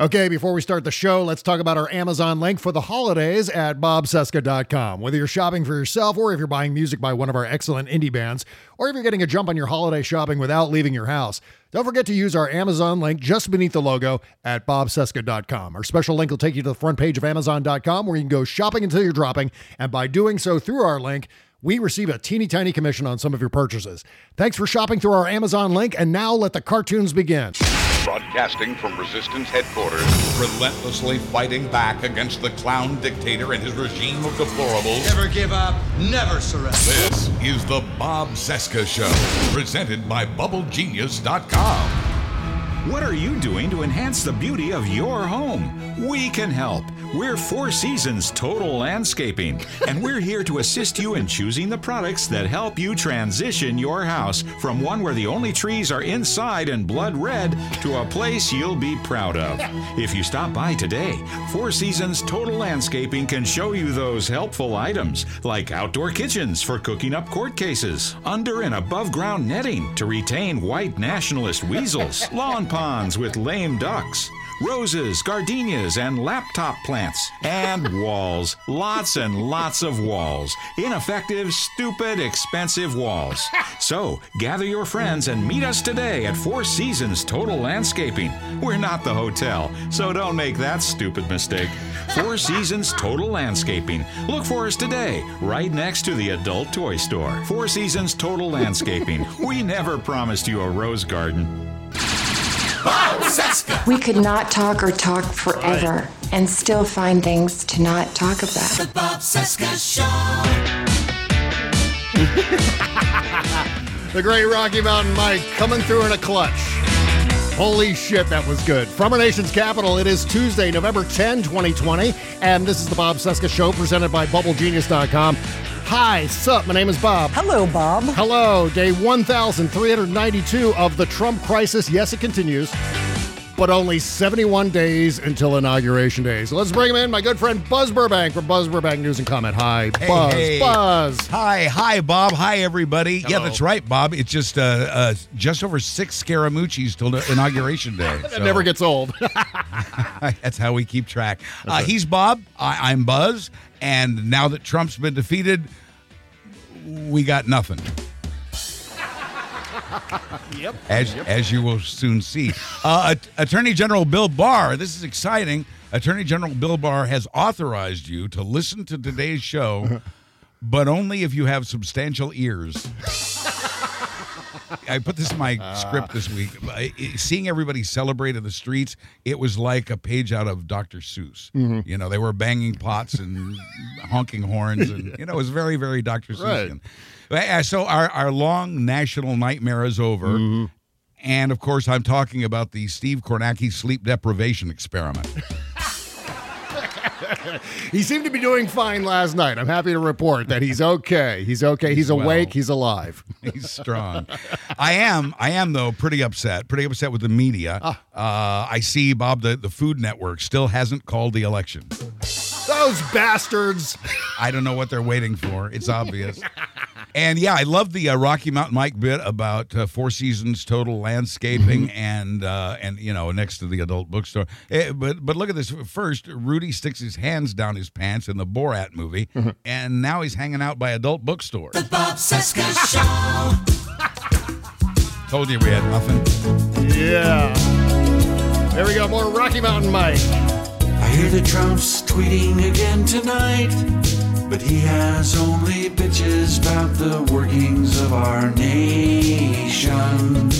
Okay, before we start the show, let's talk about our Amazon link for the holidays at bobcesca.com. Whether you're shopping for yourself or if you're buying music by one of our excellent indie bands, or if you're getting a jump on your holiday shopping without leaving your house, don't forget to use our Amazon link just beneath the logo at bobcesca.com. Our special link will take you to the front page of amazon.com where you can go shopping until you're dropping, and by doing so through our link, we receive a teeny tiny commission on some of your purchases. Thanks for shopping through our Amazon link, and now let the cartoons begin. Broadcasting from Resistance headquarters. relentlessly fighting back against the clown dictator and his regime of deplorables. Never give up, never surrender. This is the Bob Cesca Show, presented by BubbleGenius.com. What are you doing to enhance the beauty of your home? We can help. We're Four Seasons Total Landscaping, and we're here to assist you in choosing the products that help you transition your house from one where the only trees are inside and blood red to a place you'll be proud of. If you stop by today, Four Seasons Total Landscaping can show you those helpful items like outdoor kitchens for cooking up court cases, under and above ground netting to retain white nationalist weasels, lawn ponds with lame ducks roses, gardenias, and laptop plants. And walls. Lots and lots of walls. Ineffective, stupid, expensive walls. So gather your friends and meet us today at Four Seasons Total Landscaping. We're not the hotel, so don't make that stupid mistake. Four Seasons Total Landscaping. Look for us today, right next to the adult toy store. Four Seasons Total Landscaping. We never promised you a rose garden. We could not talk or talk forever and still find things to not talk about. The Bob Cesca Show. The great Rocky Mountain Mike coming through in a clutch. Holy shit, that was good. From our nation's capital, it is Tuesday, November 10, 2020, and this is the Bob Cesca Show presented by BubbleGenius.com. Hi, sup? My name is Bob. Hello, Bob. Hello, day 1392 of the Trump crisis. Yes, it continues, but only 71 days until Inauguration Day. So let's bring him in, my good friend Buzz Burbank from Buzz Burbank News and Comment. Hi, Hey, Buzz. hey. Buzz. Hi, hi, Bob. Hi, everybody. Yeah, Hello. that's right, Bob. It's just uh, uh, just over six Scaramucci's till the inauguration day. That So never gets old. that's how we keep track. Uh, he's Bob. I, I'm Buzz. And now that Trump's been defeated, we got nothing. yep. as as you will soon see. Uh, At- Attorney General Bill Barr, this is exciting. Attorney General Bill Barr has authorized you to listen to today's show, but only if you have substantial ears. I put this in my script this week. I- I- Seeing everybody celebrate in the streets, it was like a page out of Dr. Seuss. Mhm. You know, they were banging pots and honking horns, and you know, it was very, very Dr. Seussian. Uh, So our our long national nightmare is over. And of course, I'm talking about the Steve Kornacki sleep deprivation experiment. he seemed to be doing fine last night. I'm happy to report that he's okay. He's okay. He's, He's well. awake. He's alive. He's strong. I am. I am though pretty upset. Pretty upset with the media. Uh, I see Bob. The the Food Network still hasn't called the election. Those bastards. I don't know what they're waiting for. It's obvious. And yeah, I love the uh, Rocky Mountain Mike bit about uh, Four Seasons Total Landscaping and uh, and you know next to the adult bookstore. Eh, but but look at this. First, Rudy sticks his hands down his pants in the Borat movie, and now he's hanging out by adult bookstores. The Bob Cesca Show. Told you we had nothing. Yeah. There we go. More Rocky Mountain Mike. Hear the Trump's tweeting again tonight, but he has only bitches about the workings of our nation.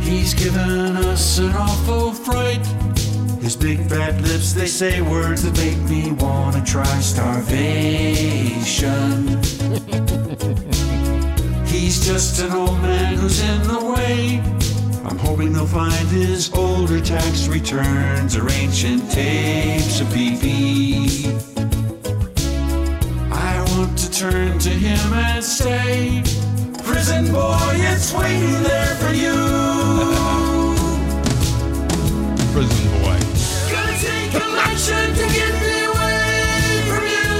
He's given us an awful fright. His big fat lips, they say words that make me wanna try starvation. He's just an old man who's in the way. I'm hoping they'll find his older tax returns or ancient tapes of BP. I want to turn to him and say, Prison boy, it's waiting there for you. Prison boy. Gonna take election to get me away from you.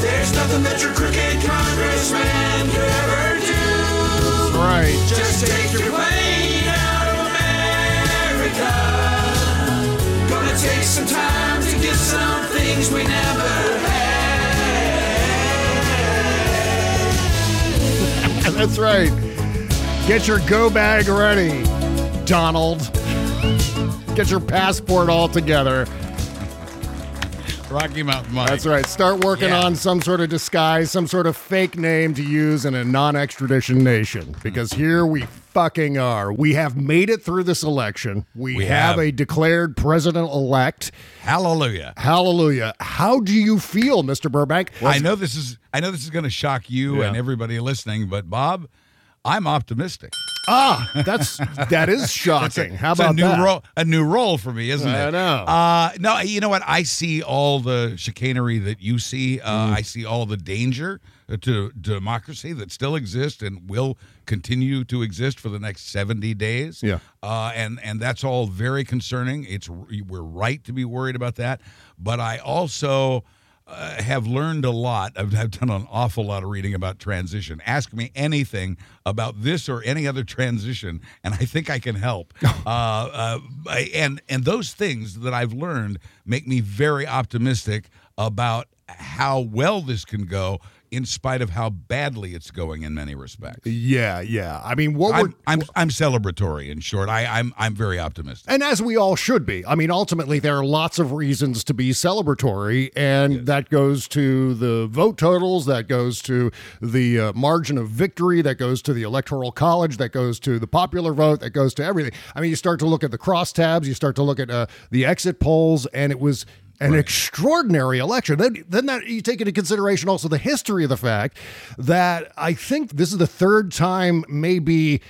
There's nothing that your crooked things we never had. That's right. Get your go bag ready, Donald. Get your passport all together. Rocky Mountain Mike. That's right. Start working Yeah. on some sort of disguise, some sort of fake name to use in a non extradition nation. Mm. Because here we fucking are. We have made it through this election. We, We have, have. a declared president elect. Hallelujah. Hallelujah. How do you feel, Mr. Burbank? I know this is I know this is going to shock you Yeah. and everybody listening, but Bob, I'm optimistic. Ah, that's that is shocking. How about a new that? role? A new role for me, isn't I it? know. Uh, no, you know what? I see all the chicanery that you see. Uh, Mm-hmm. I see all the danger to democracy that still exists and will continue to exist for the next seventy days. Yeah. uh, and and that's all very concerning. It's we're right to be worried about that, but I also. Uh, have learned a lot. I've, I've done an awful lot of reading about transition. Ask me anything about this or any other transition, and I think I can help. uh, uh, and and those things that I've learned make me very optimistic about how well this can go, in spite of how badly it's going in many respects. Yeah, yeah. I mean, what we're I'm, I'm I'm celebratory. In short, I, I'm I'm very optimistic. And as we all should be. I mean, ultimately, there are lots of reasons to be celebratory, and that goes to the vote totals, that goes to the uh, margin of victory, that goes to the electoral college, that goes to the popular vote, that goes to everything. I mean, you start to look at the crosstabs, you start to look at uh, the exit polls, and it was an extraordinary election. Then, then that you take into consideration also the history of the fact that I think this is the third time, maybe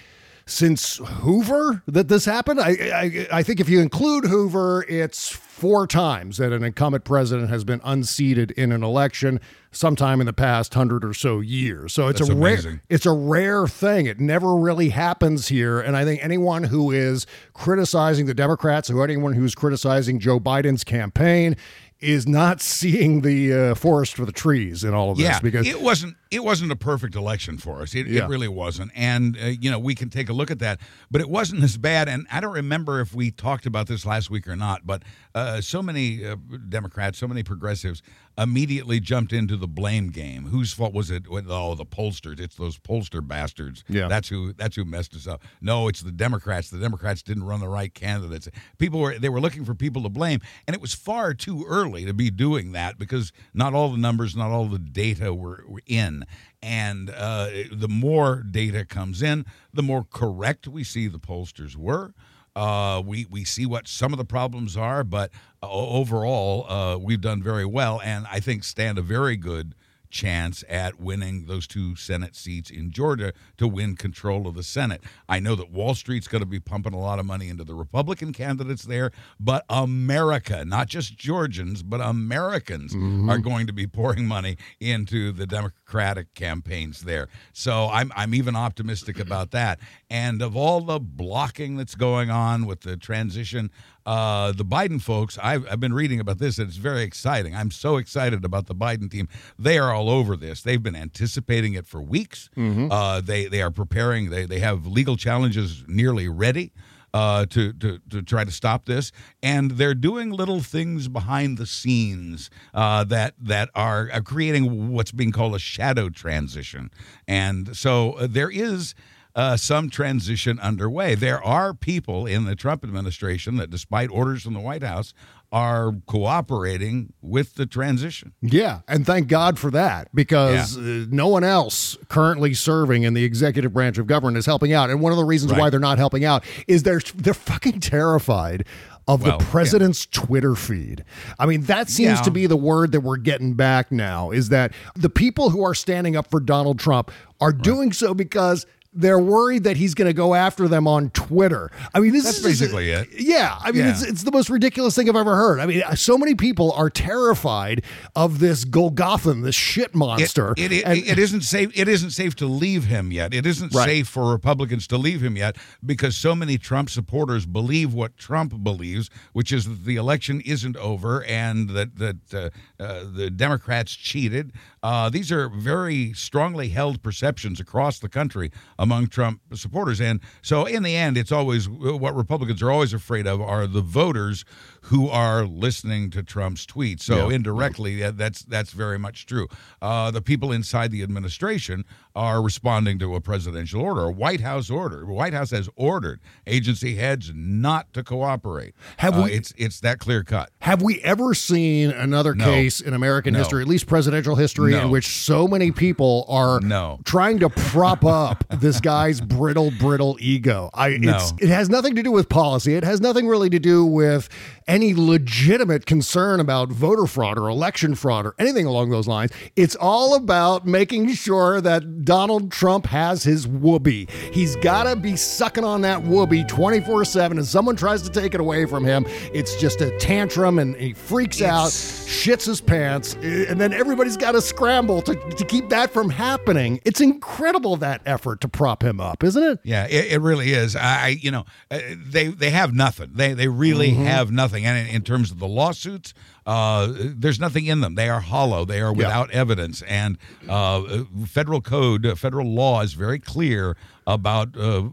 since Hoover that this happened. I, I I think if you include Hoover, it's four times that an incumbent president has been unseated in an election sometime in the past hundred or so years. So it's That's a rare it's a rare thing. It never really happens here. And I think anyone who is criticizing the Democrats or anyone who's criticizing Joe Biden's campaign is not seeing the uh, forest for the trees in all of yeah, this because it wasn't it wasn't a perfect election for us. It, Yeah. it really wasn't, and uh, you know we can take a look at that. But it wasn't as bad. And I don't remember if we talked about this last week or not. But uh, so many uh, Democrats, so many progressives, immediately jumped into the blame game. Whose fault was it? Oh, the pollsters. It's those pollster bastards. Yeah. that's who that's who messed us up. No, it's the Democrats. The Democrats didn't run the right candidates. People were they were looking for people to blame, and it was far too early to be doing that because not all the numbers, not all the data were, were in. And uh, the more data comes in, the more correct we see the pollsters were. Uh, we we see what some of the problems are, but uh, overall, uh, we've done very well, and I think stand a very good chance at winning those two Senate seats in Georgia to win control of the Senate. I know that Wall Street's going to be pumping a lot of money into the Republican candidates there, but America, not just Georgians, but Americans mm-hmm. are going to be pouring money into the Democratic campaigns there. So I'm I'm even optimistic about that. And of all the blocking that's going on with the transition, uh, the Biden folks, I've, I've been reading about this, and it's very exciting. I'm so excited about the Biden team. They are all over this. They've been anticipating it for weeks. Uh, they they are preparing. They they have legal challenges nearly ready. uh, to, to to try to stop this, and they're doing little things behind the scenes uh, that that are, are creating what's being called a shadow transition, and so uh, there is. Uh, some transition underway. There are people in the Trump administration that, despite orders from the White House, are cooperating with the transition. Yeah, and thank God for that because Yeah. uh, no one else currently serving in the executive branch of government is helping out. And one of the reasons why they're not helping out is they're they're fucking terrified of Well, the yeah. president's Twitter feed. I mean, that seems Yeah. to be the word that we're getting back now is that the people who are standing up for Donald Trump are doing so because they're worried that he's going to go after them on Twitter. I mean, this That's is basically it. Yeah, I mean, Yeah. it's it's the most ridiculous thing I've ever heard. I mean, so many people are terrified of this Golgothan, this shit monster. It, it, And- it isn't safe. It isn't safe to leave him yet. It isn't Right. safe for Republicans to leave him yet because so many Trump supporters believe what Trump believes, which is that the election isn't over and that that uh, uh, the Democrats cheated. Uh, these are very strongly held perceptions across the country among Trump supporters, and so in the end, it's always what Republicans are always afraid of are the voters who are listening to Trump's tweets. So Yeah. indirectly, yeah, that's that's very much true. Uh, the people inside the administration are responding to a presidential order, a White House order. The White House has ordered agency heads not to cooperate. Have Uh, we- It's it's that clear cut. Have we ever seen another No. case in American No. history, at least presidential history, in which so many people are No. trying to prop up this guy's brittle, brittle ego? I, No. it's, it has nothing to do with policy. It has nothing really to do with any legitimate concern about voter fraud or election fraud or anything along those lines. It's all about making sure that Donald Trump has his wubby. He's got to be sucking on that wubby 24 7. And someone tries to take it away from him, it's just a tantrum and he freaks out, shits his pants, eh, and then everybody's got to scramble to, to keep that from happening. It's incredible that effort to prop him up, isn't it? Yeah, it, it really is. I, you know, uh, they they have nothing. They they really Mm-hmm. have nothing. And in, in terms of the lawsuits, uh, there's nothing in them. They are hollow. They are without evidence. And uh, federal code, federal law is very clear about uh,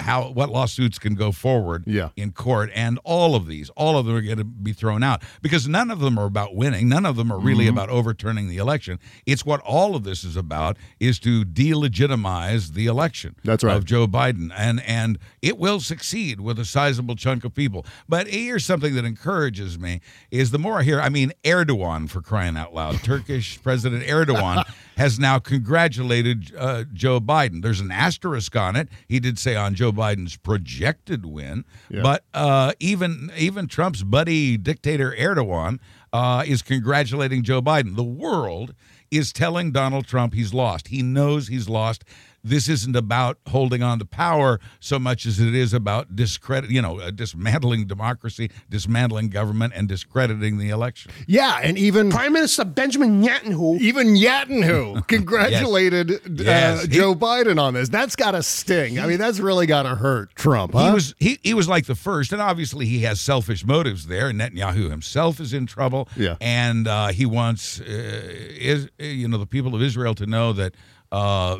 how what lawsuits can go forward Yeah. in court. And all of these, all of them are going to be thrown out because none of them are about winning. None of them are really Mm-hmm. about overturning the election. It's what all of this is about is to delegitimize the election. That's right. Of Joe Biden, and and it will succeed with a sizable chunk of people. But here's something that encourages me: is the more I hear, I mean, Erdogan for crying out loud, Turkish President Erdogan has now congratulated uh, Joe Biden. There's an asterisk on it. He did say on Joe Biden's projected win, Yeah. but uh, even even Trump's buddy dictator Erdogan uh, is congratulating Joe Biden. The world is telling Donald Trump he's lost. He knows he's lost. This isn't about holding on to power so much as it is about discredit, you know, uh, dismantling democracy, dismantling government, and discrediting the election. Yeah, and even Prime Minister Benjamin Netanyahu. even Netanyahu congratulated Yes. Uh, Joe Biden on this. That's got to sting. I mean, that's really got to hurt Trump. Huh? He was he, he was like the first, and obviously he has selfish motives there. And Netanyahu himself is in trouble, Yeah. and uh, he wants uh, is you know the people of Israel to know that. Uh,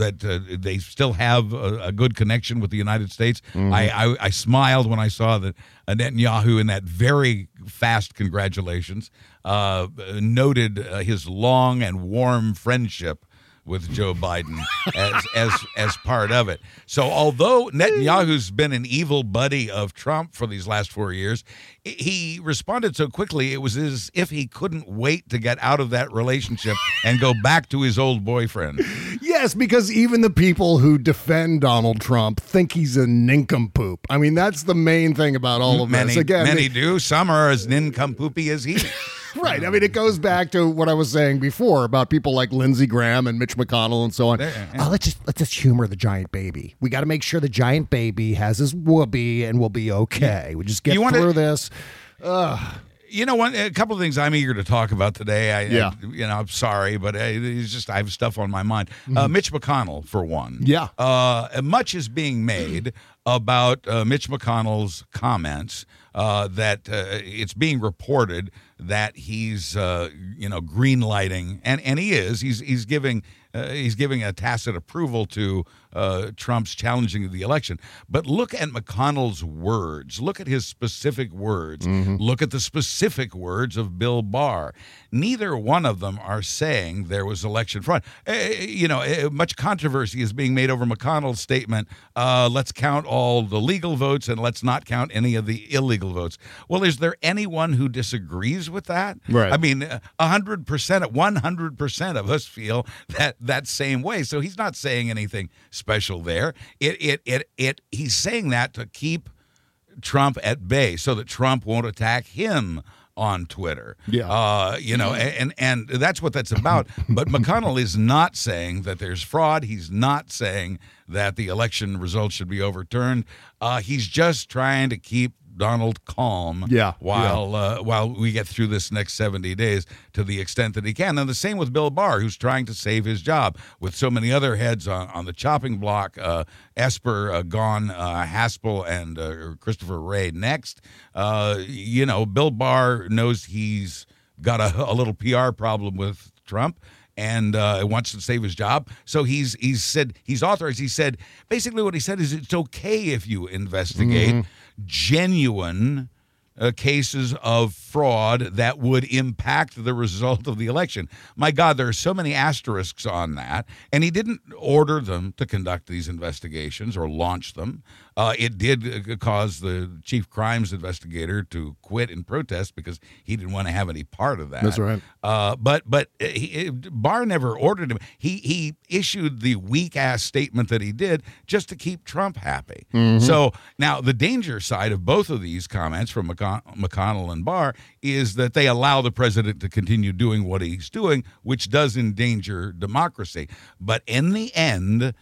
that uh, they still have a, a good connection with the United States. I, I, I smiled when I saw that uh, Netanyahu in that very fast congratulations uh, noted uh, his long and warm friendship with Joe Biden as as as part of it. So although Netanyahu's been an evil buddy of Trump for these last four years, he responded so quickly it was as if he couldn't wait to get out of that relationship and go back to his old boyfriend. Yes, because even the people who defend Donald Trump think he's a nincompoop. I mean, that's the main thing about all of many this. Again, many do. Some are as nincompoopy as he. Right. I mean, it goes back to what I was saying before about people like Lindsey Graham and Mitch McConnell and so on. Oh, let's just let's just humor the giant baby. We got to make sure the giant baby has his wubby and we'll be okay. We just get You wanna- through this. You know, one a couple of things I'm eager to talk about today. I, Yeah. I- you know, I'm sorry, but uh, it's just I have stuff on my mind. Uh, Mitch McConnell, for one. Mm-hmm. Yeah. Uh, much is being made about uh, Mitch McConnell's comments uh, that uh, it's being reported that he's uh, you know green lighting and and he is he's he's giving uh, he's giving a tacit approval to uh, Trump's challenging of the election. But look at McConnell's words. Look at his specific words. Look at the specific words of Bill Barr. Neither one of them are saying there was election fraud. Uh, you know, uh, much controversy is being made over McConnell's statement. Uh, let's count all the legal votes and let's not count any of the illegal votes. Well, is there anyone who disagrees with that? Right. I mean, hundred percent, one hundred percent of us feel that that same way. So he's not saying anything special there. It, it, it, it. He's saying that to keep Trump at bay, so that Trump won't attack him on Twitter. Yeah. Uh, you know, and and that's what that's about. But McConnell is not saying that there's fraud. He's not saying that the election results should be overturned. Uh, he's just trying to keep Donald calm. Yeah, While uh, while we get through this next 70 days to the extent that he can. And the same with Bill Barr, who's trying to save his job with so many other heads on, on the chopping block. Uh, Esper uh, gone, uh, Haspel and uh, Christopher Wray next. Uh, you know, Bill Barr knows he's got a, a little PR problem with Trump and uh, wants to save his job. So he's he's said he's authorized. He said basically what he said is it's okay if you investigate genuine uh, cases of fraud that would impact the result of the election. My God, there are so many asterisks on that. And he didn't order them to conduct these investigations or launch them. Uh, it did uh, cause the chief crimes investigator to quit in protest because he didn't want to have any part of that. That's right. Uh, but but he, Barr never ordered him. He he issued the weak ass statement that he did just to keep Trump happy. So now the danger side of both of these comments from McCon- McConnell and Barr is that they allow the president to continue doing what he's doing, which does endanger democracy. But in the end.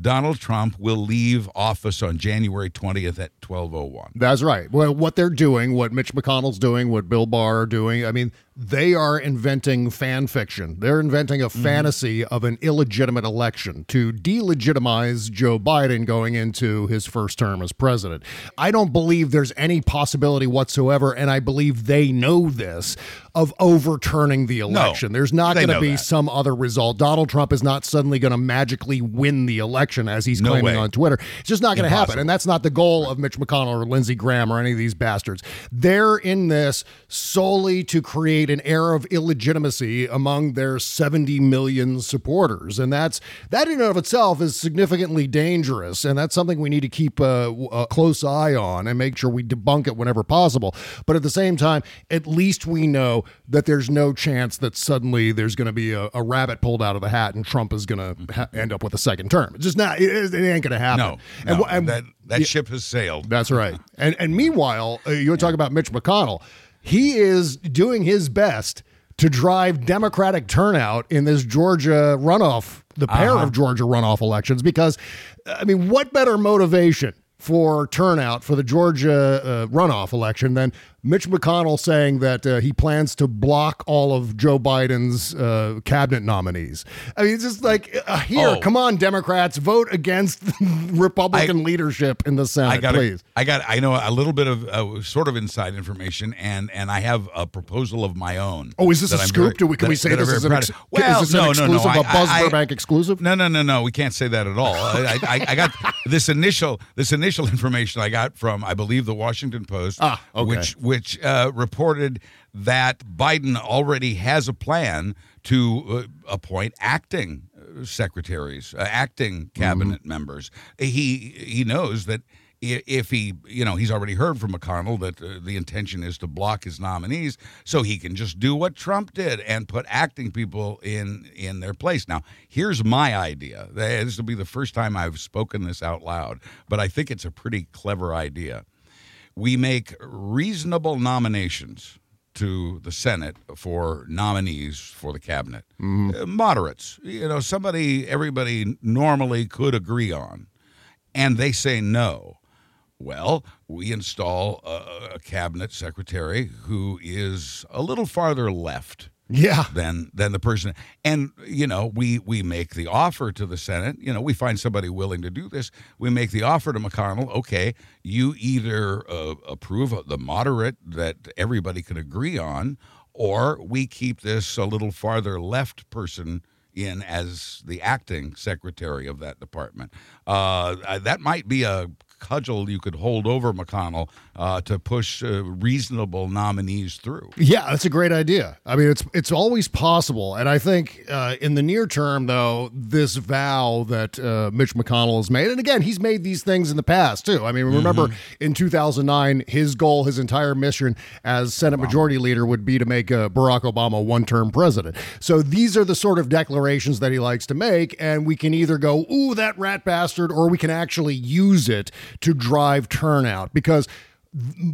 Donald Trump will leave office on January 20th at 1201. That's right. Well, what they're doing, what Mitch McConnell's doing, what Bill Barr are doing, I mean, they are inventing fan fiction. They're inventing a mm-hmm. fantasy of an illegitimate election to delegitimize Joe Biden going into his first term as president. I don't believe there's any possibility whatsoever, and I believe they know this, of overturning the election. there's not going to be that. some other result. Donald Trump is not suddenly going to magically win the election as he's No claiming way. on Twitter. It's just not going to happen. And that's not the goal of Mitch McConnell or Lindsey Graham or any of these bastards. They're in this solely to create an air of illegitimacy among their 70 million supporters. And that's that in and of itself is significantly dangerous. And that's something we need to keep a, a close eye on and make sure we debunk it whenever possible. But at the same time, at least we know that there's no chance that suddenly there's going to be a, a rabbit pulled out of the hat and Trump is going to ha- end up with a second term. It's just not, it, it ain't going to happen. No, And no, and- that, that yeah. ship has sailed. That's right. And and meanwhile, uh, you want to talk about Mitch McConnell? He is doing his best to drive Democratic turnout in this Georgia runoff, the pair Uh-huh. of Georgia runoff elections, because I mean, what better motivation for turnout for the Georgia uh, runoff election than Mitch McConnell saying that uh, he plans to block all of Joe Biden's uh, cabinet nominees? I mean, it's just like uh, here, Oh. come on, Democrats, vote against Republican leadership in the Senate, I got please. I got I know a little bit of uh, sort of inside information and and I have a proposal of my own. Oh, is this that a I'm scoop? very- Do we- can we say this is an ex- of. is well, this an no, no, exclusive, no, a Buzz I- I- Burbank exclusive? No, no, no, no. We can't say that at all. I, I, I got this initial this initial information I got from I believe the Washington Post, Ah, okay. which which uh, reported that Biden already has a plan to uh, appoint acting uh, secretaries, uh, acting cabinet members. He he knows that if he, you know, he's already heard from McConnell that uh, the intention is to block his nominees, so he can just do what Trump did and put acting people in in their place. Now, here's my idea. This will be the first time I've spoken this out loud, but I think it's a pretty clever idea. We make reasonable nominations to the Senate for nominees for the cabinet. Uh, moderates, you know, somebody everybody normally could agree on, and they say no. Well, we install a, a cabinet secretary who is a little farther left Yeah. than than the person. And you know, we we make the offer to the Senate. You know, we find somebody willing to do this. We make the offer to McConnell. Okay, you either uh, approve the moderate that everybody can agree on, or we keep this a little farther left person in as the acting secretary of that department. Uh, that might be a cudgel you could hold over McConnell uh, to push uh, reasonable nominees through. Yeah, that's a great idea. I mean, it's it's always possible, and I think uh, in the near term, though, this vow that uh, Mitch McConnell has made, and again, he's made these things in the past too. I mean, remember Mm-hmm. in 2009, his goal, his entire mission as Senate Majority Leader would be to make uh, Barack Obama one-term president. So these are the sort of declarations that he likes to make, and we can either go, "Ooh, that rat bastard," or we can actually use it to drive turnout because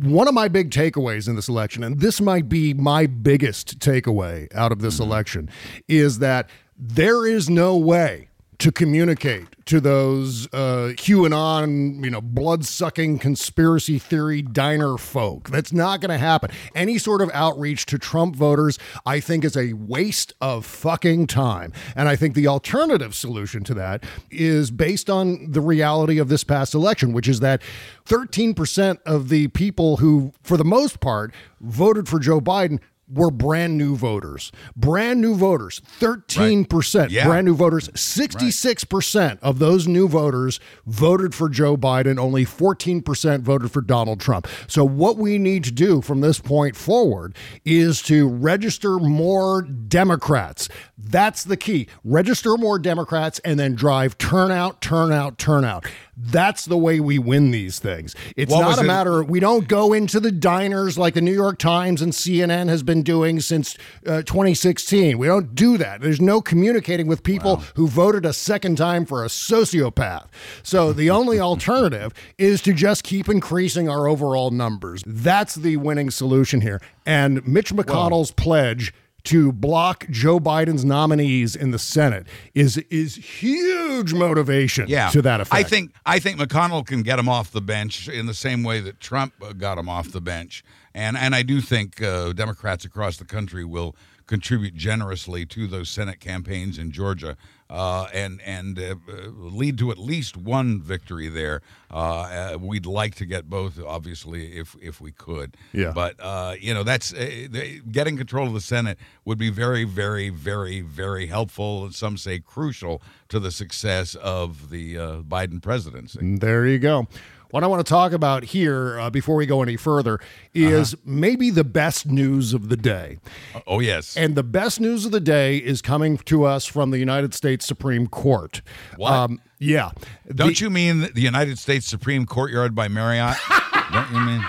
one of my big takeaways in this election, and this might be my biggest takeaway out of this mm-hmm. election, is that there is no way to communicate to those uh, QAnon, you know, blood sucking conspiracy theory diner folk. That's not going to happen. Any sort of outreach to Trump voters, I think, is a waste of fucking time. And I think the alternative solution to that is based on the reality of this past election, which is that 13% of the people who, for the most part, voted for Joe Biden were brand new voters. Brand new voters, 13% Yeah. brand new voters. 66% of those new voters voted for Joe Biden, only 14% voted for Donald Trump. So, what we need to do from this point forward is to register more Democrats. That's the key. Register more Democrats and then drive turnout, turnout, turnout. That's the way we win these things. It's What not a it- matter we don't go into the diners like the New York Times and CNN has been doing since uh, 2016. We don't do that. There's no communicating with people who voted a second time for a sociopath. So the only alternative is to just keep increasing our overall numbers. That's the winning solution here. And Mitch McConnell's pledge to block Joe Biden's nominees in the Senate is is huge motivation Yeah, to that effect. I think I think McConnell can get him off the bench in the same way that Trump uh, got him off the bench, and and I do think uh, Democrats across the country will contribute generously to those Senate campaigns in Georgia, uh, and and uh, lead to at least one victory there. Uh, uh, we'd like to get both, obviously, if if we could. Yeah. But uh, you know, that's uh, getting control of the Senate would be very, very, very, very helpful. and Some say crucial to the success of the uh, Biden presidency. There you go. What I want to talk about here, uh, before we go any further, is maybe the best news of the day. Oh yes. And the best news of the day is coming to us from the United States Supreme Court. What? yeah. Don't you mean the United States Supreme Courtyard by Marriott? Don't you mean?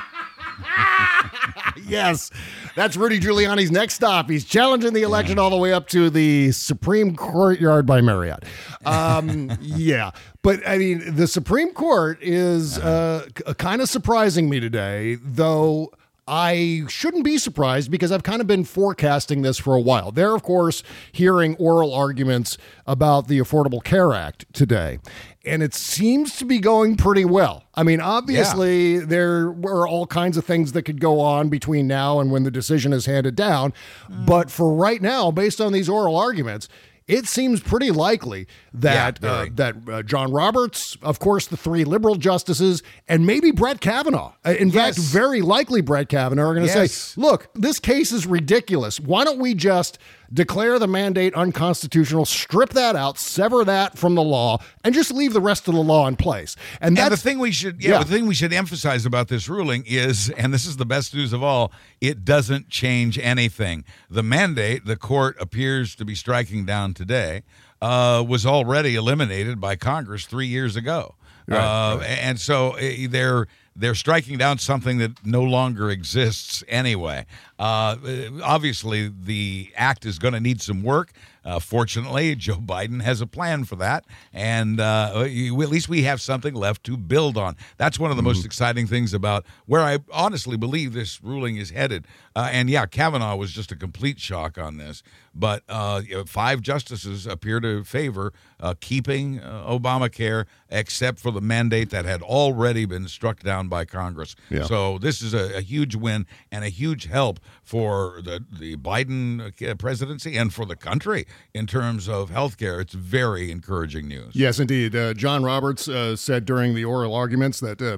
yes, that's Rudy Giuliani's next stop. He's challenging the election all the way up to the Supreme Courtyard by Marriott. Um, yeah, but I mean, the Supreme Court is uh, kind of surprising me today, though. I shouldn't be surprised because I've kind of been forecasting this for a while. They're, of course, hearing oral arguments about the Affordable Care Act today, and it seems to be going pretty well. I mean, obviously, there were all kinds of things that could go on between now and when the decision is handed down. But for right now, based on these oral arguments, it seems pretty likely that Yeah, uh, that uh, John Roberts, of course, the three liberal justices, and maybe Brett Kavanaugh. uh, In fact, very likely Brett Kavanaugh are going to Yes. say, "Look, this case is ridiculous. Why don't we just declare the mandate unconstitutional, strip that out, sever that from the law, and just leave the rest of the law in place?" And And that's the thing we should, yeah, Yeah. the thing we should emphasize about this ruling is, and this is the best news of all, it doesn't change anything. The mandate the court appears to be striking down today uh, was already eliminated by Congress three years ago, uh, and so uh, they're they're striking down something that no longer exists anyway. Uh, obviously, the act is going to need some work. Uh, fortunately, Joe Biden has a plan for that, and uh, you- at least we have something left to build on. That's one of the most exciting things about where I honestly believe this ruling is headed. Uh, and yeah, Kavanaugh was just a complete shock on this. But uh, five justices appear to favor uh, keeping uh, Obamacare, except for the mandate that had already been struck down by Congress. Yeah. So this is a, a huge win and a huge help for the the Biden uh, presidency and for the country in terms of health care. It's very encouraging news. Yes, indeed. Uh, John Roberts uh, said during the oral arguments that uh,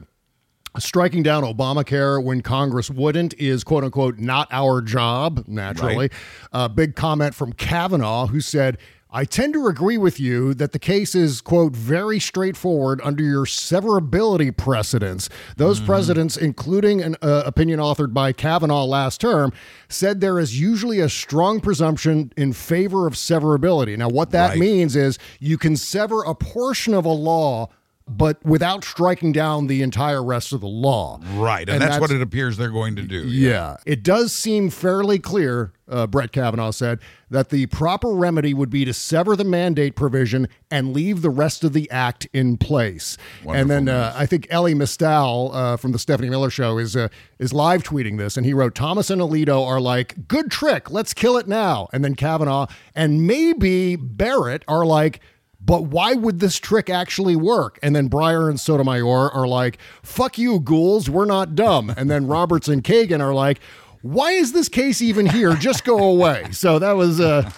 striking down Obamacare when Congress wouldn't is quote unquote not our job, naturally. Right. A big comment from Kavanaugh, who said, I tend to agree with you that the case is, quote, very straightforward under your severability precedents. Those precedents, including an uh, opinion authored by Kavanaugh last term, said there is usually a strong presumption in favor of severability. Now, what that Right. means is you can sever a portion of a law. But without striking down the entire rest of the law. Right, and, that's, what it appears they're going to do. Yeah. It does seem fairly clear, uh, Brett Kavanaugh said, that the proper remedy would be to sever the mandate provision and leave the rest of the act in place. Wonderful and then uh, I think Elie Mystal uh, from the Stephanie Miller Show is uh, is live tweeting this, and he wrote, Thomas and Alito are like, good trick, let's kill it now. And then Kavanaugh and maybe Barrett are like, but why would this trick actually work? And then Breyer and Sotomayor are like, fuck you, ghouls, we're not dumb. And then Roberts and Kagan are like, why is this case even here? Just go away. So that was a,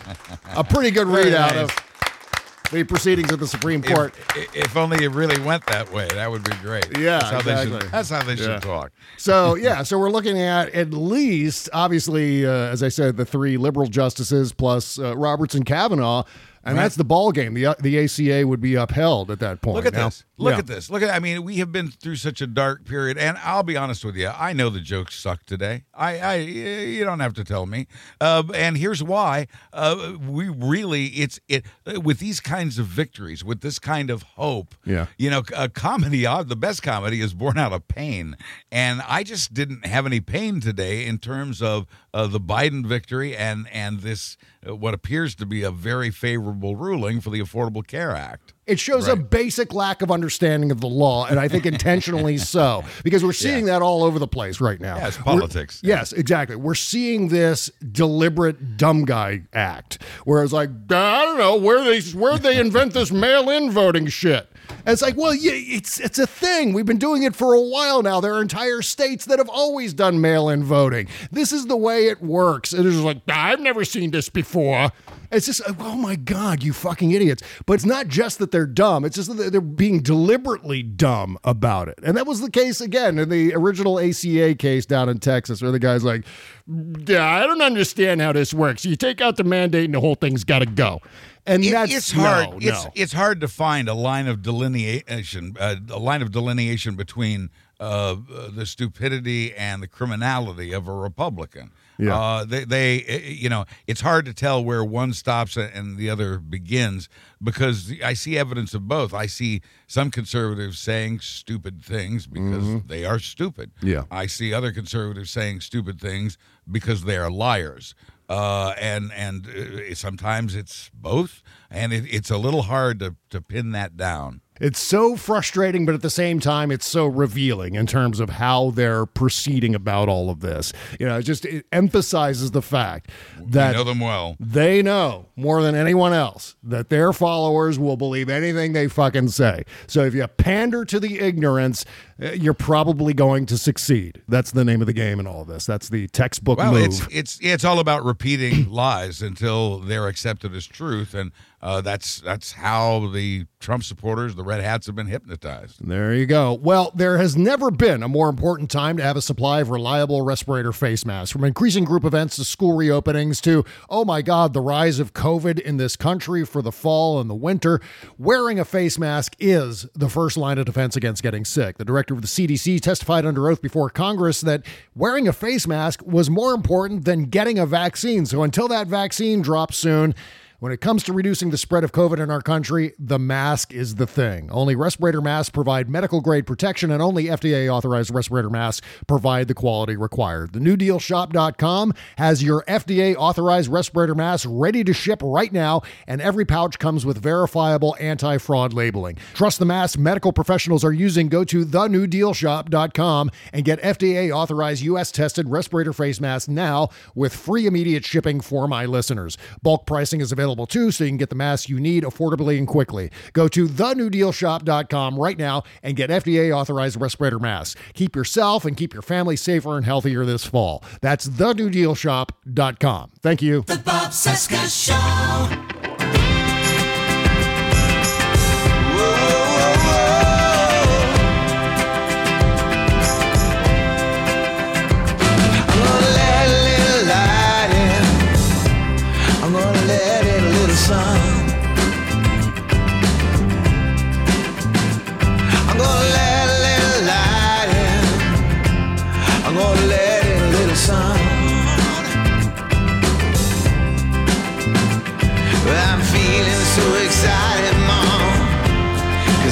a pretty good readout nice. of the proceedings of the Supreme Court. If, if only it really went that way, that would be great. Yeah, that's how they exactly. should. That's how they Yeah. should talk. So yeah, so we're looking at at least, obviously, uh, as I said, the three liberal justices plus uh, Roberts and Kavanaugh, and Right. that's the ball game. The the ACA would be upheld at that point. Look at Now- this. Look yeah. at this. Look at. I mean, we have been through such a dark period, and I'll be honest with you. I know the jokes suck today. I, I you don't have to tell me. Uh, and here's why. Uh, we really, it's it uh, with these kinds of victories, with this kind of hope. Yeah. You know, a comedy. uh, The best comedy is born out of pain, and I just didn't have any pain today in terms of uh, the Biden victory and and this uh, what appears to be a very favorable ruling for the Affordable Care Act. It shows a basic lack of understanding of the law, and I think intentionally so, because we're seeing that all over the place right now. Yeah, We're- politics. yes, exactly. We're seeing this deliberate dumb guy act, where it's like, I don't know where they where they invent this mail-in voting shit. And it's like, well, yeah, it's it's a thing. We've been doing it for a while now. There are entire states that have always done mail-in voting. This is the way it works. It's like, I've never seen this before. It's just, oh my God, you fucking idiots. But it's not just that they're dumb, it's just that they're- being deliberately dumb about it. And that was the case again in the original ACA case down in Texas, where the guy's like, yeah, I don't understand how this works. You take out the mandate and the whole thing's got to go. And It- that's it's hard. No, it's no. it's hard to find a line of delineation, uh, a line of delineation between uh, the stupidity and the criminality of a Republican. Yeah. Uh, they, they, uh, you know, it's hard to tell where one stops and the other begins because I see evidence of both. I see some conservatives saying stupid things because they are stupid. Mm-hmm. Yeah. I see other conservatives saying stupid things because they are liars. Uh, and and uh, sometimes it's both, and it, it's a little hard to, to pin that down. It's so frustrating, but at the same time, it's so revealing in terms of how they're proceeding about all of this. You know, it just it emphasizes the fact that I know them well. they know more than anyone else that their followers will believe anything they fucking say. So if you pander to the ignorance, you're probably going to succeed. That's the name of the game in all of this. That's the textbook Well, move. it's it's it's all about repeating lies until they're accepted as truth, and uh, that's that's how the Trump supporters, the red hats, have been hypnotized. There you go. Well, there has never been a more important time to have a supply of reliable respirator face masks. From increasing group events to school reopenings to, oh my God, the rise of COVID in this country for the fall and the winter, wearing a face mask is the first line of defense against getting sick. The director of the CDC testified under oath before Congress that wearing a face mask was more important than getting a vaccine. So until that vaccine drops soon, When it comes to reducing the spread of COVID in our country, the mask is the thing. Only respirator masks provide medical grade protection, and only FDA authorized respirator masks provide the quality required. The NewDealShop.com has your FDA authorized respirator mask ready to ship right now, and every pouch comes with verifiable anti fraud labeling. Trust the mask medical professionals are using. Go to thenewdealshop.com and get FDA authorized US tested respirator face masks now with free immediate shipping for my listeners. Bulk pricing is available too, so you can get the masks you need affordably and quickly. Go to thenewdealshop.com right now and get FDA authorized respirator masks. Keep yourself and keep your family safer and healthier this fall. That's thenewdealshop.com. Thank you. The Bob Cesca Show.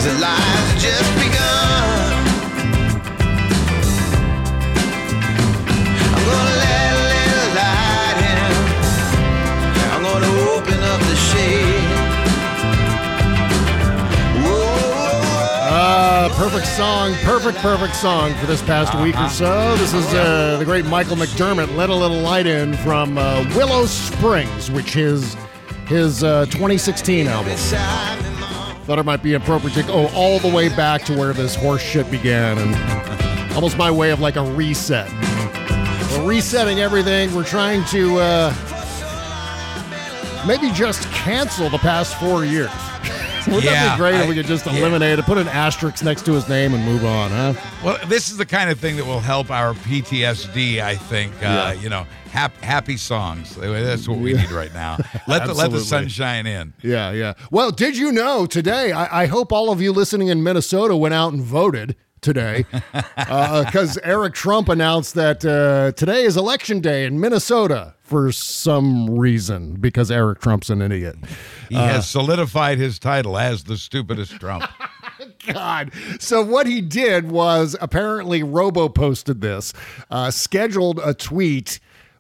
Cause the life's just begun. I'm gonna let a little light in. I'm gonna open up the shade. Uh, perfect song, perfect, perfect song for this past week or so. This is uh, the great Michael McDermott, Let a Little Light In from uh, Willow Springs, which is his uh, 2016 album. Thought it might be appropriate to go all the way back to where this horse shit began and almost my way of like a reset. We're resetting everything. We're trying to uh, maybe just cancel the past four years. Wouldn't that be great I- if we could just yeah. eliminate it, put an asterisk next to his name, and move on, huh? Well, this is the kind of thing that will help our PTSD. I think. Uh, Yeah. You know, hap- happy songs. That's what we need right now. Let the let the sunshine in. Yeah, yeah. Well, did you know today? I, I hope all of you listening in Minnesota went out and voted today because Eric Trump announced that uh, today is election day in Minnesota for some reason because Eric Trump's an idiot. He Uh, has solidified his title as the stupidest Trump. God. So what he did was apparently Robo posted this, uh, scheduled a tweet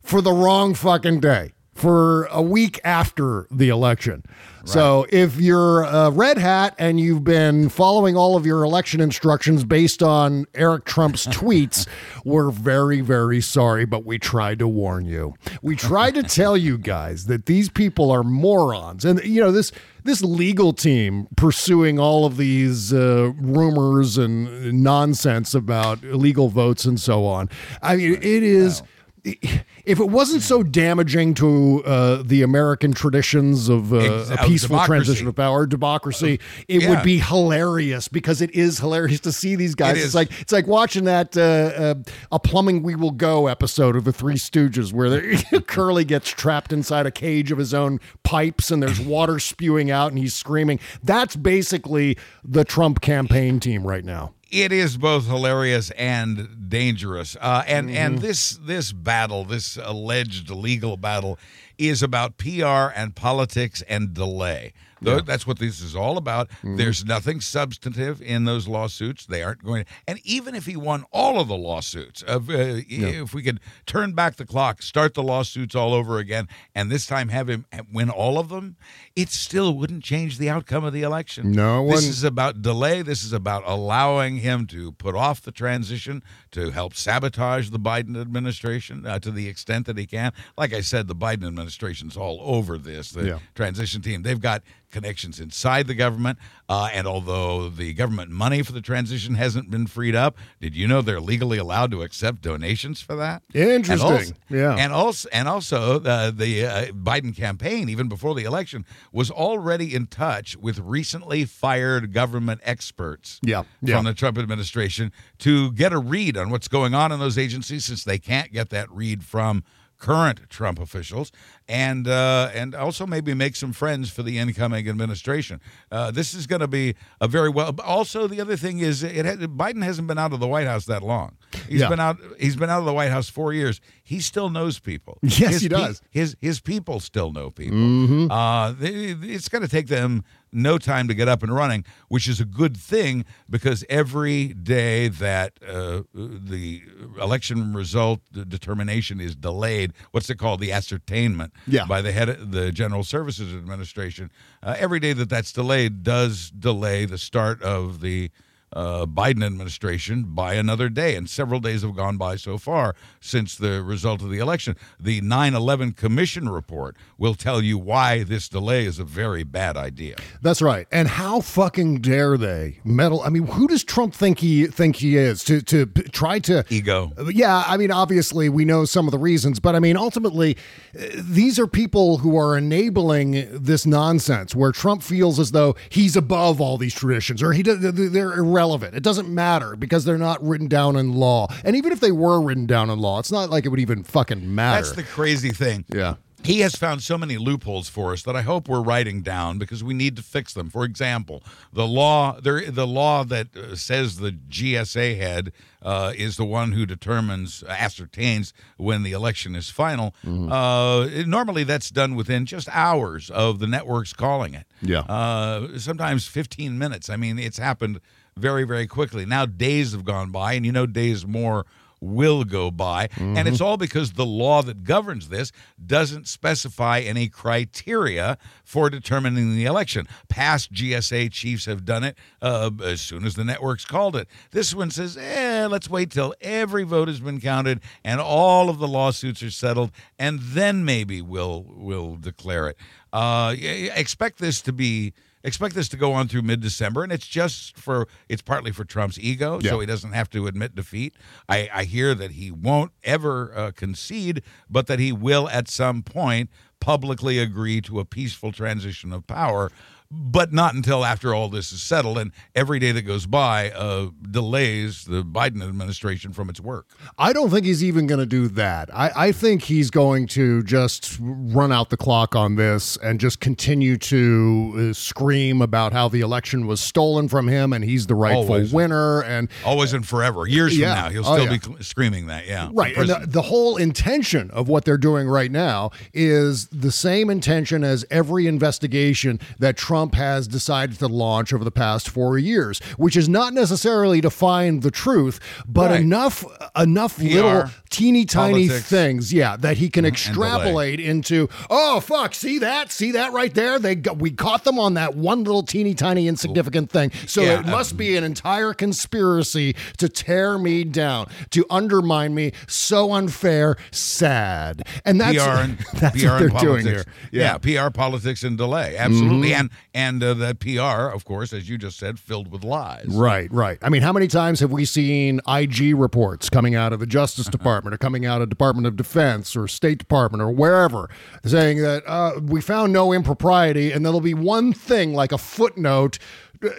for the wrong fucking day. For a week after the election. So, if you're a red hat and you've been following all of your election instructions based on Eric Trump's tweets, we're very, very sorry, but we tried to warn you. We tried to tell you guys that these people are morons. And, you know, this this legal team pursuing all of these uh, rumors and nonsense about illegal votes and so on. I mean, it is. If it wasn't so damaging to uh, the American traditions of uh, a peaceful democracy. transition of power, democracy, it Yeah. would be hilarious because it is hilarious to see these guys. It It's like it's like watching that uh, uh, a plumbing we will go episode of the Three Stooges where Curly gets trapped inside a cage of his own pipes and there's water spewing out and he's screaming. That's basically the Trump campaign team right now. It is both hilarious and dangerous. Uh, and Mm-hmm. and this this battle, this alleged legal battle, is about PR and politics and delay. Tho- That's what this is all about. Mm-hmm. There's nothing substantive in those lawsuits. They aren't going. to And even if he won all of the lawsuits, of, uh, if we could turn back the clock, start the lawsuits all over again, and this time have him win all of them, it still wouldn't change the outcome of the election. No This is about delay. This is about allowing him to put off the transition, to help sabotage the Biden administration uh, to the extent that he can. Like I said, the Biden administration's all over this. The Yeah. transition team, they've got connections inside the government. Uh, and although the government money for the transition hasn't been freed up, did you know they're legally allowed to accept donations for that? Interesting. And also, Yeah. And also, and also uh, the uh, Biden campaign, even before the election, was already in touch with recently fired government experts Yeah, yeah. from the Trump administration to get a read on what's going on in those agencies since they can't get that read from current Trump officials. And uh, and also maybe make some friends for the incoming administration. Uh, this is going to be a very well. Also, the other thing is, it had, Biden hasn't been out of the White House that long. He's Yeah. been out. He's been out of the White House four years. He still knows people. Yes, His he pe- does. his his people still know people. Mhm. Uh, they- it's going to take them no time to get up and running, which is a good thing because every day that uh, the election result the determination is delayed, what's it called, the ascertainment Yeah. by the head of the General Services Administration, uh, every day that that's delayed does delay the start of the uh, Biden administration by another day, and several days have gone by so far since the result of the election. The 9 11 Commission report will tell you why this delay is a very bad idea. That's right. And how fucking dare they meddle? I mean, who does Trump think he think he is to to try to ego? Yeah, I mean, obviously we know some of the reasons, but I mean, ultimately, uh, these are people who are enabling this nonsense where Trump feels as though he's above all these traditions or he does, they're irrelevant. It doesn't matter because they're not written down in law. And even if they were written down in law, it's not like it would even fucking matter. That's the crazy thing. Yeah. He has found so many loopholes for us that I hope we're writing down because we need to fix them. For example, the law there the law that uh, says the GSA head uh, is the one who determines ascertains when the election is final. Uh, normally, that's done within just hours of the networks calling it. Yeah. Uh, sometimes 15 minutes. I mean, it's happened very, very quickly. Now days have gone by, and you know, days more will go by. And it's all because the law that governs this doesn't specify any criteria for determining the election. Past GSA chiefs have done it uh, as soon as the networks called it. This one says, eh, let's wait till every vote has been counted and all of the lawsuits are settled, and then maybe we'll, we'll declare it. Uh, expect this to be expect this to go on through mid-december and it's just for it's partly for trump's ego so he doesn't have to admit defeat. I, I hear that he won't ever uh, concede but that he will at some point publicly agree to a peaceful transition of power but not until after all this is settled and every day that goes by uh, delays the biden administration from its work I don't think he's even going to do that. I, I think he's going to just run out the clock on this and just continue to uh, scream about how the election was stolen from him and he's the rightful Always. winner. And always and forever years Yeah. from now he'll Oh, still yeah. be cl- screaming that yeah Right. And the, the whole intention of what they're doing right now is the same intention as every investigation that Trump has decided to launch over the past four years, which is not necessarily to find the truth, but Right. enough enough little teeny tiny politics, things, yeah, that he can extrapolate into. Oh fuck! See that? See that right there? They got, we caught them on that one little teeny tiny insignificant thing. So Yeah, it must be an entire conspiracy to tear me down, to undermine me. So unfair, sad, and that's PR and that's PR what they're and doing politics. here. Yeah. PR, politics, and delay. Absolutely, Mhm. and and uh, that PR, of course, as you just said, filled with lies. Right, right. I mean, how many times have we seen IG reports coming out of the Justice Department or coming out of Department of Defense or State Department or wherever saying that uh, we found no impropriety and there'll be one thing like a footnote,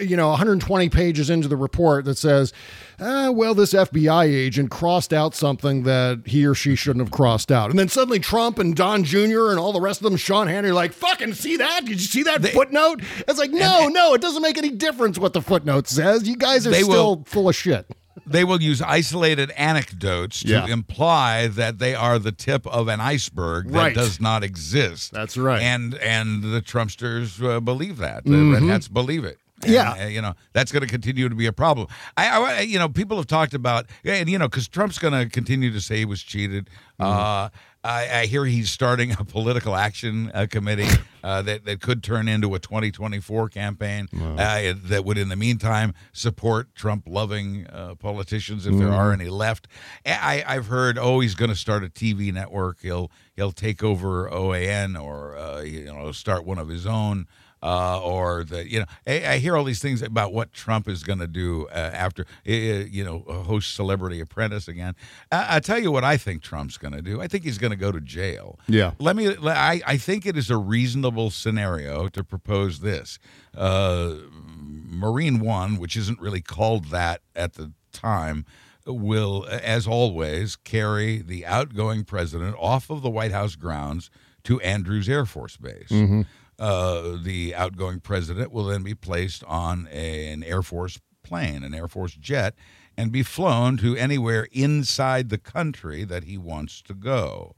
you know, 120 pages into the report that says, uh, well, this FBI agent crossed out something that he or she shouldn't have crossed out. And then suddenly Trump and Don Jr. and all the rest of them, Sean Hannity, are like, fucking see that? Did you see that footnote? It's like, no, no, it doesn't make any difference what the footnote says. You guys are They still will- full of shit. They will use isolated anecdotes to Yeah. imply that they are the tip of an iceberg that Right. does not exist. That's right. And and the Trumpsters uh, believe that. The Mhm. Red Hats believe it. And, Yeah. uh, you know that's going to continue to be a problem. I, I, you know, people have talked about, and you know, because Trump's going to continue to say he was cheated. Mm-hmm. Uh, I, I hear he's starting a political action uh, committee uh, that that could turn into a 2024 campaign uh, that would, in the meantime, support Trump-loving uh, politicians if there Mhm. are any left. I, I've heard, oh, he's going to start a TV network. He'll he'll take over OAN or uh, you know start one of his own uh, or that you know I, I hear all these things about what Trump is going to do uh, after uh, you know host Celebrity Apprentice again. I, I tell you what I think Trump's going to do. I think he's going to go to jail. Yeah. Let me. I, I think it is a reasonable scenario to propose this. Uh, Marine One, which isn't really called that at the time, will, as always, carry the outgoing president off of the White House grounds to Andrews Air Force Base. Mhm. Uh, the outgoing president will then be placed on a- an Air Force plane, an Air Force jet, and be flown to anywhere inside the country that he wants to go.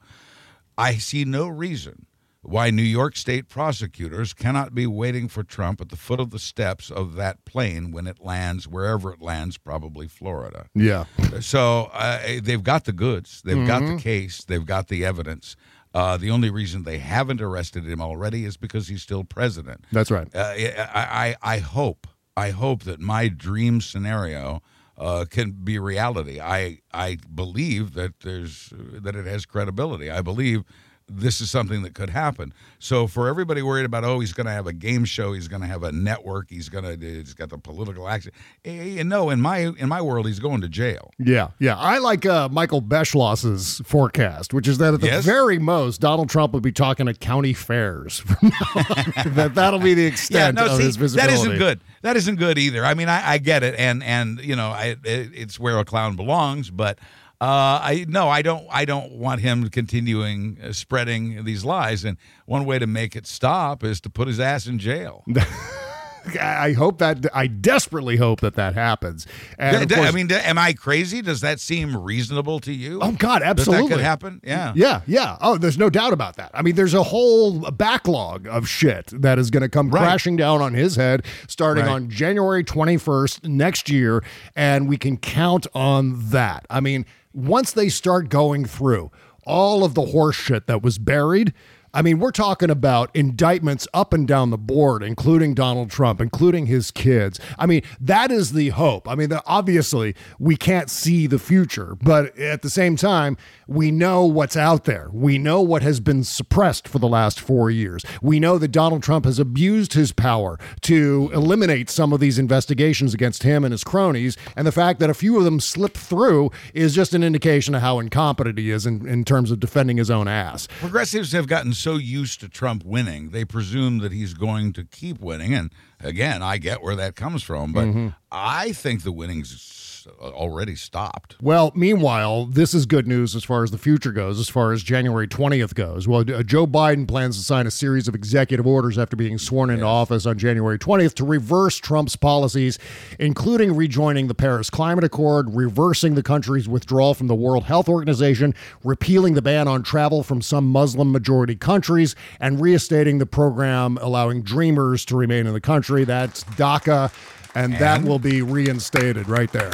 I see no reason why New York state prosecutors cannot be waiting for Trump at the foot of the steps of that plane when it lands, wherever it lands, probably Florida. Yeah. So uh, they've got the goods, they've got the Mhm. case, they've got the evidence. Uh, the only reason they haven't arrested him already is because he's still president. That's right. Uh, I, I, I hope, I hope that my dream scenario uh, can be reality. I, I believe that there's that it has credibility. I believe this is something that could happen. So for everybody worried about, oh, he's going to have a game show, he's going to have a network, he's going to, he's got the political action. Eh, no, in my in my world, he's going to jail. Yeah, yeah. I like uh, Michael Beschloss's forecast, which is that at the Yes? very most, Donald Trump would be talking at county fairs. from now on. that that'll be the extent yeah, no, of see, his that visibility. isn't good. That isn't good either. I mean, I, I get it, and and you know, I, it, it's where a clown belongs. But uh, I no, I don't. I don't want him continuing uh, spreading these lies. And one way to make it stop is to put his ass in jail. I hope that I desperately hope that that happens. And D- d- I course- mean, d- am I crazy? Does that seem reasonable to you? Oh God, That absolutely. that could happen. Yeah. Yeah, yeah. Oh, there's no doubt about that. I mean, there's a whole backlog of shit that is going to come Right. crashing down on his head starting Right. on January 21st next year, and we can count on that. I mean, once they start going through all of the horse shit that was buried. I mean, we're talking about indictments up and down the board, including Donald Trump, including his kids. I mean, that is the hope. I mean, the, obviously, we can't see the future, but at the same time, we know what's out there. We know what has been suppressed for the last four years. We know that Donald Trump has abused his power to eliminate some of these investigations against him and his cronies. And the fact that a few of them slipped through is just an indication of how incompetent he is in, in terms of defending his own ass. Progressives have gotten so used to Trump winning, they presume that he's going to keep winning. And again, I get where that comes from, but Mhm. I think the winning's already stopped. Well, meanwhile, this is good news as far as the future goes, as far as January 20th goes. Well, uh, Joe Biden plans to sign a series of executive orders after being sworn into office on January 20th to reverse Trump's policies, including rejoining the Paris Climate Accord, reversing the country's withdrawal from the World Health Organization, repealing the ban on travel from some Muslim majority countries, and reinstating the program allowing dreamers to remain in the country. That's DACA, and, that will be reinstated right there.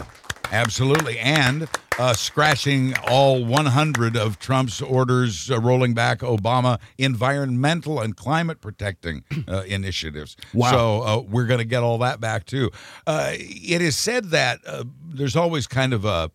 Absolutely. And uh, scratching all 100 of Trump's orders, uh, rolling back Obama environmental and climate protecting uh, initiatives. Wow. So uh, we're going to get all that back too. Uh, it is said that uh, there's always kind of a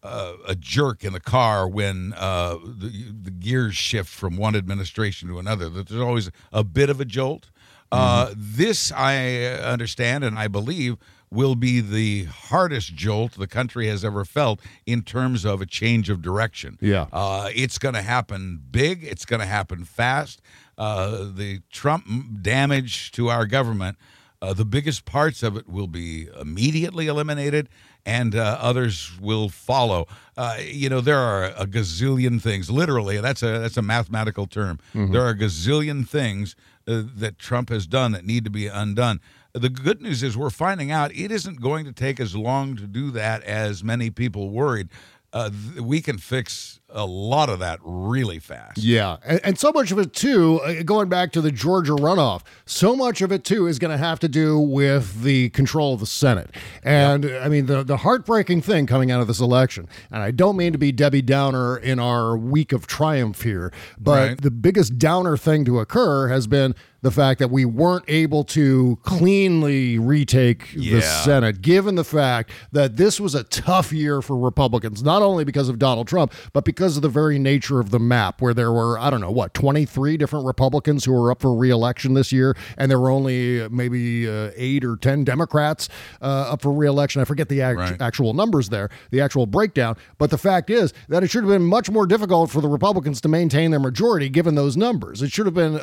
uh, a jerk in the car when uh, the, the gears shift from one administration to another. That there's always a bit of a jolt. Uh, this I understand and I believe will be the hardest jolt the country has ever felt in terms of a change of direction. Yeah. Uh, it's going to happen big. It's going to happen fast. Uh, the Trump damage to our government, uh, the biggest parts of it will be immediately eliminated, and uh, others will follow. Uh, you know, there are a gazillion things. Literally, that's a that's a mathematical term. Mhm. There are a gazillion things uh, that Trump has done that need to be undone. The good news is we're finding out it isn't going to take as long to do that as many people worried. Uh, we can fix a lot of that really fast. Yeah. And, and so much of it, too, uh, going back to the Georgia runoff, so much of it, too, is going to have to do with the control of the Senate. And I mean, the, the heartbreaking thing coming out of this election, and I don't mean to be Debbie Downer in our week of triumph here, but Right. the biggest downer thing to occur has been the fact that we weren't able to cleanly retake the Senate, given the fact that this was a tough year for Republicans, not only because of Donald Trump, but because of the very nature of the map, where there were, I don't know, what, 23 different Republicans who were up for reelection this year, and there were only uh, maybe uh, eight or 10 Democrats uh, up for reelection. I forget the act- Right. actual numbers there, the actual breakdown. But the fact is that it should have been much more difficult for the Republicans to maintain their majority given those numbers. It should have been a,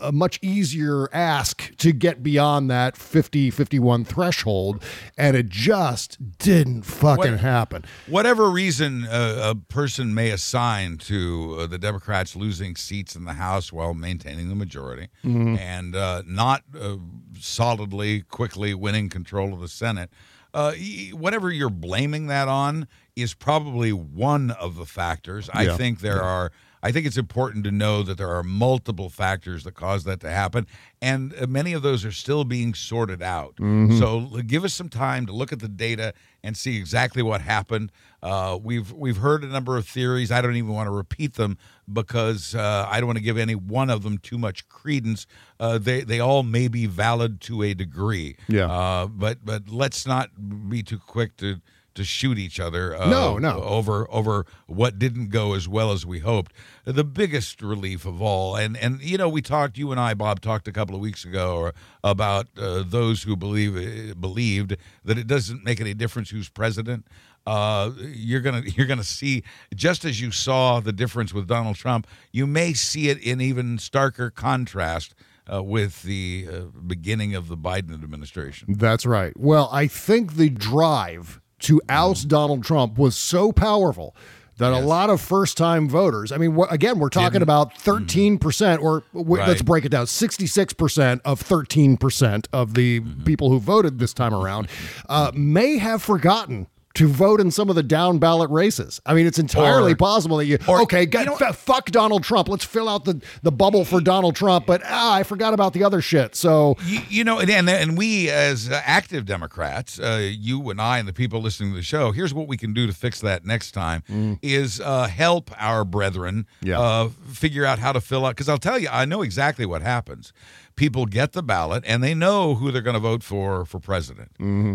a, a much easier easier ask to get beyond that 50 51 threshold and it just didn't fucking What- happen. Whatever reason uh, a person may assign to uh, the Democrats losing seats in the House while maintaining the majority Mhm. and uh, not uh, solidly, quickly winning control of the Senate, uh, whatever you're blaming that on is probably one of the factors. I think there are. I think it's important to know that there are multiple factors that cause that to happen, and uh, many of those are still being sorted out. Mhm. So give us some time to look at the data and see exactly what happened. Uh, we've we've heard a number of theories. I don't even want to repeat them because uh, I don't want to give any one of them too much credence. Uh, they they all may be valid to a degree. Yeah. Uh, but but let's not be too quick to to shoot each other. Uh, No, no. Over over what didn't go as well as we hoped. The biggest relief of all, and and you know, we talked. You and I, Bob, talked a couple of weeks ago about uh, those who believe uh, believed that it doesn't make any difference who's president. Uh, you're gonna you're gonna see just as you saw the difference with Donald Trump, you may see it in even starker contrast uh, with the uh, beginning of the Biden administration. That's right. Well, I think the drive to oust mm-hmm. Donald Trump was so powerful that a lot of first time voters, I mean, wh- again, we're talking about mm-hmm. 13%, or w- let's break it down 66% of 13% of the mm-hmm. people who voted this time around, uh, may have forgotten. To vote in some of the down ballot races. I mean, it's entirely Or- possible that you, okay, get, f- fuck Donald Trump. Let's fill out the, the bubble for Donald Trump, but ah, I forgot about the other shit. So, you, you know, and, and we as uh, active Democrats, uh, you and I and the people listening to the show, here's what we can do to fix that next time: is uh, help our brethren Yeah. uh, figure out how to fill out. Because I'll tell you, I know exactly what happens. People get the ballot and they know who they're going to vote for for president.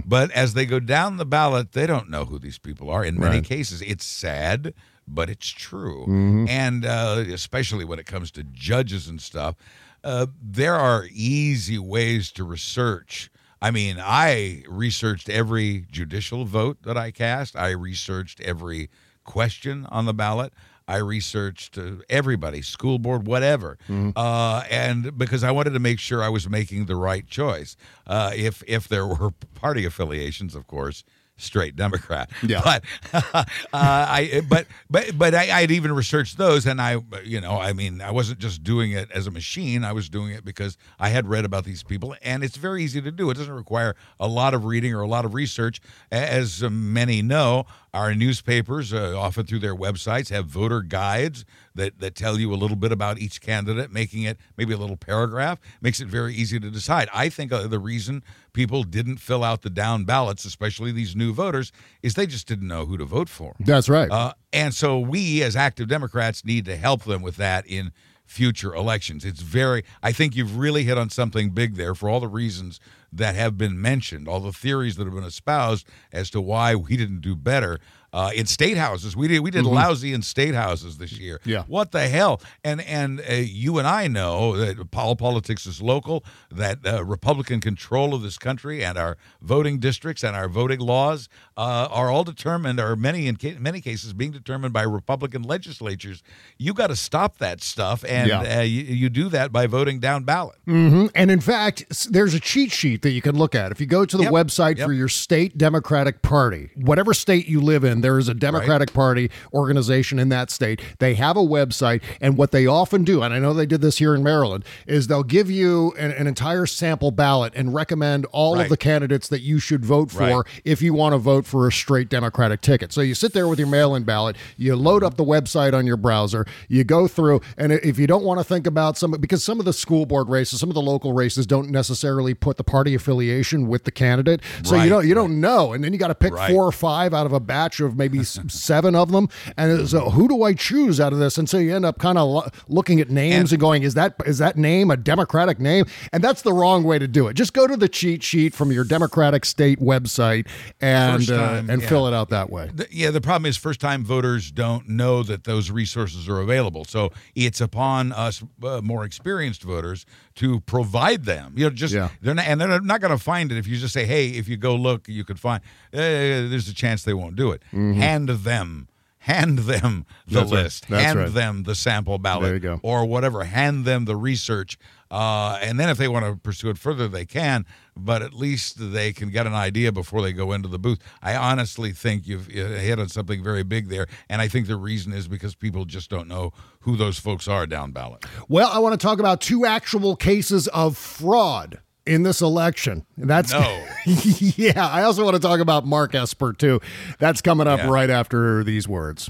But as they go down the ballot, they don't know who these people are. In many Right. cases, it's sad, but it's true. Mhm. And uh, especially when it comes to judges and stuff, uh, there are easy ways to research. I mean, I researched every judicial vote that I cast. I researched every question on the ballot. I researched uh, everybody, school board, whatever, uh, and because I wanted to make sure I was making the right choice. Uh, if if there were party affiliations, of course, straight Democrat. Yeah. But uh, I but but but I, I'd even researched those, and I you know I mean I wasn't just doing it as a machine. I was doing it because I had read about these people, and it's very easy to do. It doesn't require a lot of reading or a lot of research, as many know. Our newspapers, uh, often through their websites, have voter guides that, that tell you a little bit about each candidate, making it maybe a little paragraph, makes it very easy to decide. I think uh, the reason people didn't fill out the down ballots, especially these new voters, is they just didn't know who to vote for. That's right. Uh, and so we, as active Democrats, need to help them with that in future elections. It's very, I think you've really hit on something big there for all the reasons that have been mentioned, all the theories that have been espoused as to why we didn't do better. Uh, in state houses, we did we did Mhm. lousy in state houses this year. Yeah. what the hell? And and uh, you and I know that pol- politics is local. That uh, Republican control of this country and our voting districts and our voting laws uh, are all determined, or many in ca- many cases being determined by Republican legislatures. You got to stop that stuff, and Yeah. uh, you, you do that by voting down ballot. hmm And in fact, there's a cheat sheet that you can look at. If you go to the Yep. website Yep. for your state Democratic Party, whatever state you live in, there is a Democratic Party organization in that state. They have a website, and what they often do, and I know they did this here in Maryland, is they'll give you an, an entire sample ballot and recommend all Right. of the candidates that you should vote for Right. if you want to vote for a straight Democratic ticket. So you sit there with your mail in ballot, you load up the website on your browser, you go through, and if you don't want to think about some, because some of the school board races, some of the local races don't necessarily put the party affiliation with the candidate. So you don't you don't know, and then you got to pick Right. four or five out of a batch of maybe seven of them, and so who do I choose out of this? And so you end up kind of lo- looking at names and, going, is that is that name a Democratic name? And that's the wrong way to do it. Just go to the cheat sheet from your Democratic state website and First uh, and yeah. fill it out that way. The- yeah, the problem is first time voters don't know that those resources are available. So it's upon us uh, more experienced voters to provide them. You know, just Yeah. they're not, and they're not going to find it if you just say, "Hey, if you go look, you could find." Uh, there's a chance they won't do it. Mm-hmm. Hand them. hand them the That's list, That's hand right. them the sample ballot, There you go. or whatever, hand them the research. Uh, and then if they want to pursue it further, they can, but at least they can get an idea before they go into the booth. I honestly think you've hit on something very big there. And I think the reason is because people just don't know who those folks are down ballot. Well, I want to talk about two actual cases of fraud in this election. And That's No. yeah. I also want to talk about Mark Esper too. That's coming up Yeah. right after these words.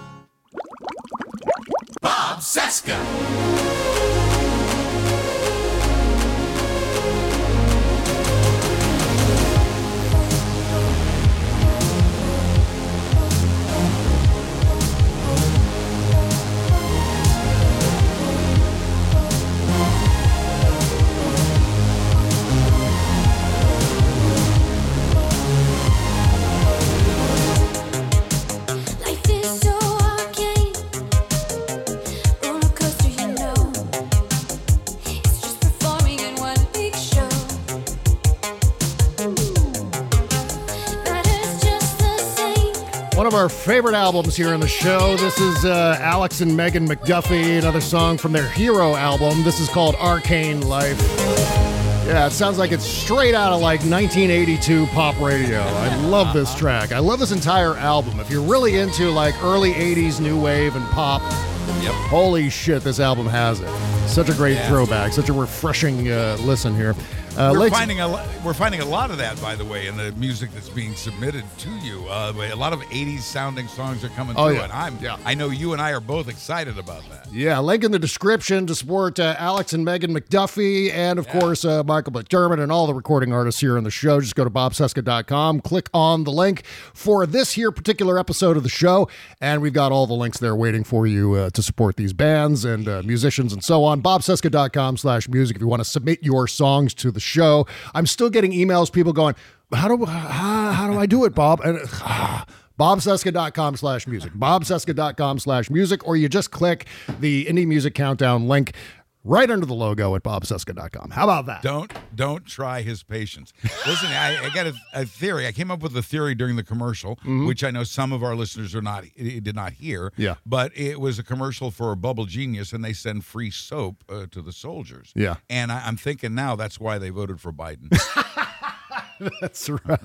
Bob favorite albums here on the show. This is uh, Alex and Megan McDuffee, another song from their Hero album. This is called Arcane Life. Yeah, it sounds like it's straight out of like 1982 pop radio. I love this track. I love this entire album. If you're really into like early 80s new wave and pop, Yep. holy shit, this album has it. Such a great Yeah. throwback, such a refreshing uh, listen here. Uh, we're finding a lo- we're finding a lot of that, by the way, in the music that's being submitted to you. Uh, a lot of '80s sounding songs are coming Oh, through, yeah. and I'm Yeah. I know you and I are both excited about that. Yeah, link in the description to support uh, Alex and Megan McDuffee and, of course, uh, Michael McDermott and all the recording artists here on the show. Just go to bobcesca.com, click on the link for this here particular episode of the show, and we've got all the links there waiting for you uh, to support these bands and uh, musicians and so on. bobcesca.com slash music if you want to submit your songs to the show. I'm still getting emails, people going, how do, how, how do I do it, Bob? And bobcesca.com slash music bobcesca.com slash music or you just click the indie music countdown link right under the logo at bobcesca.com how about that Don't don't try his patience. Listen, I, I got a, a theory. I came up with a theory during the commercial, which I know some of our listeners are not did not hear. Mm-hmm. Yeah. but it was a commercial for Bubble Genius, and they send free soap uh, to the soldiers. Yeah. and I, I'm thinking now that's why they voted for Biden. that's right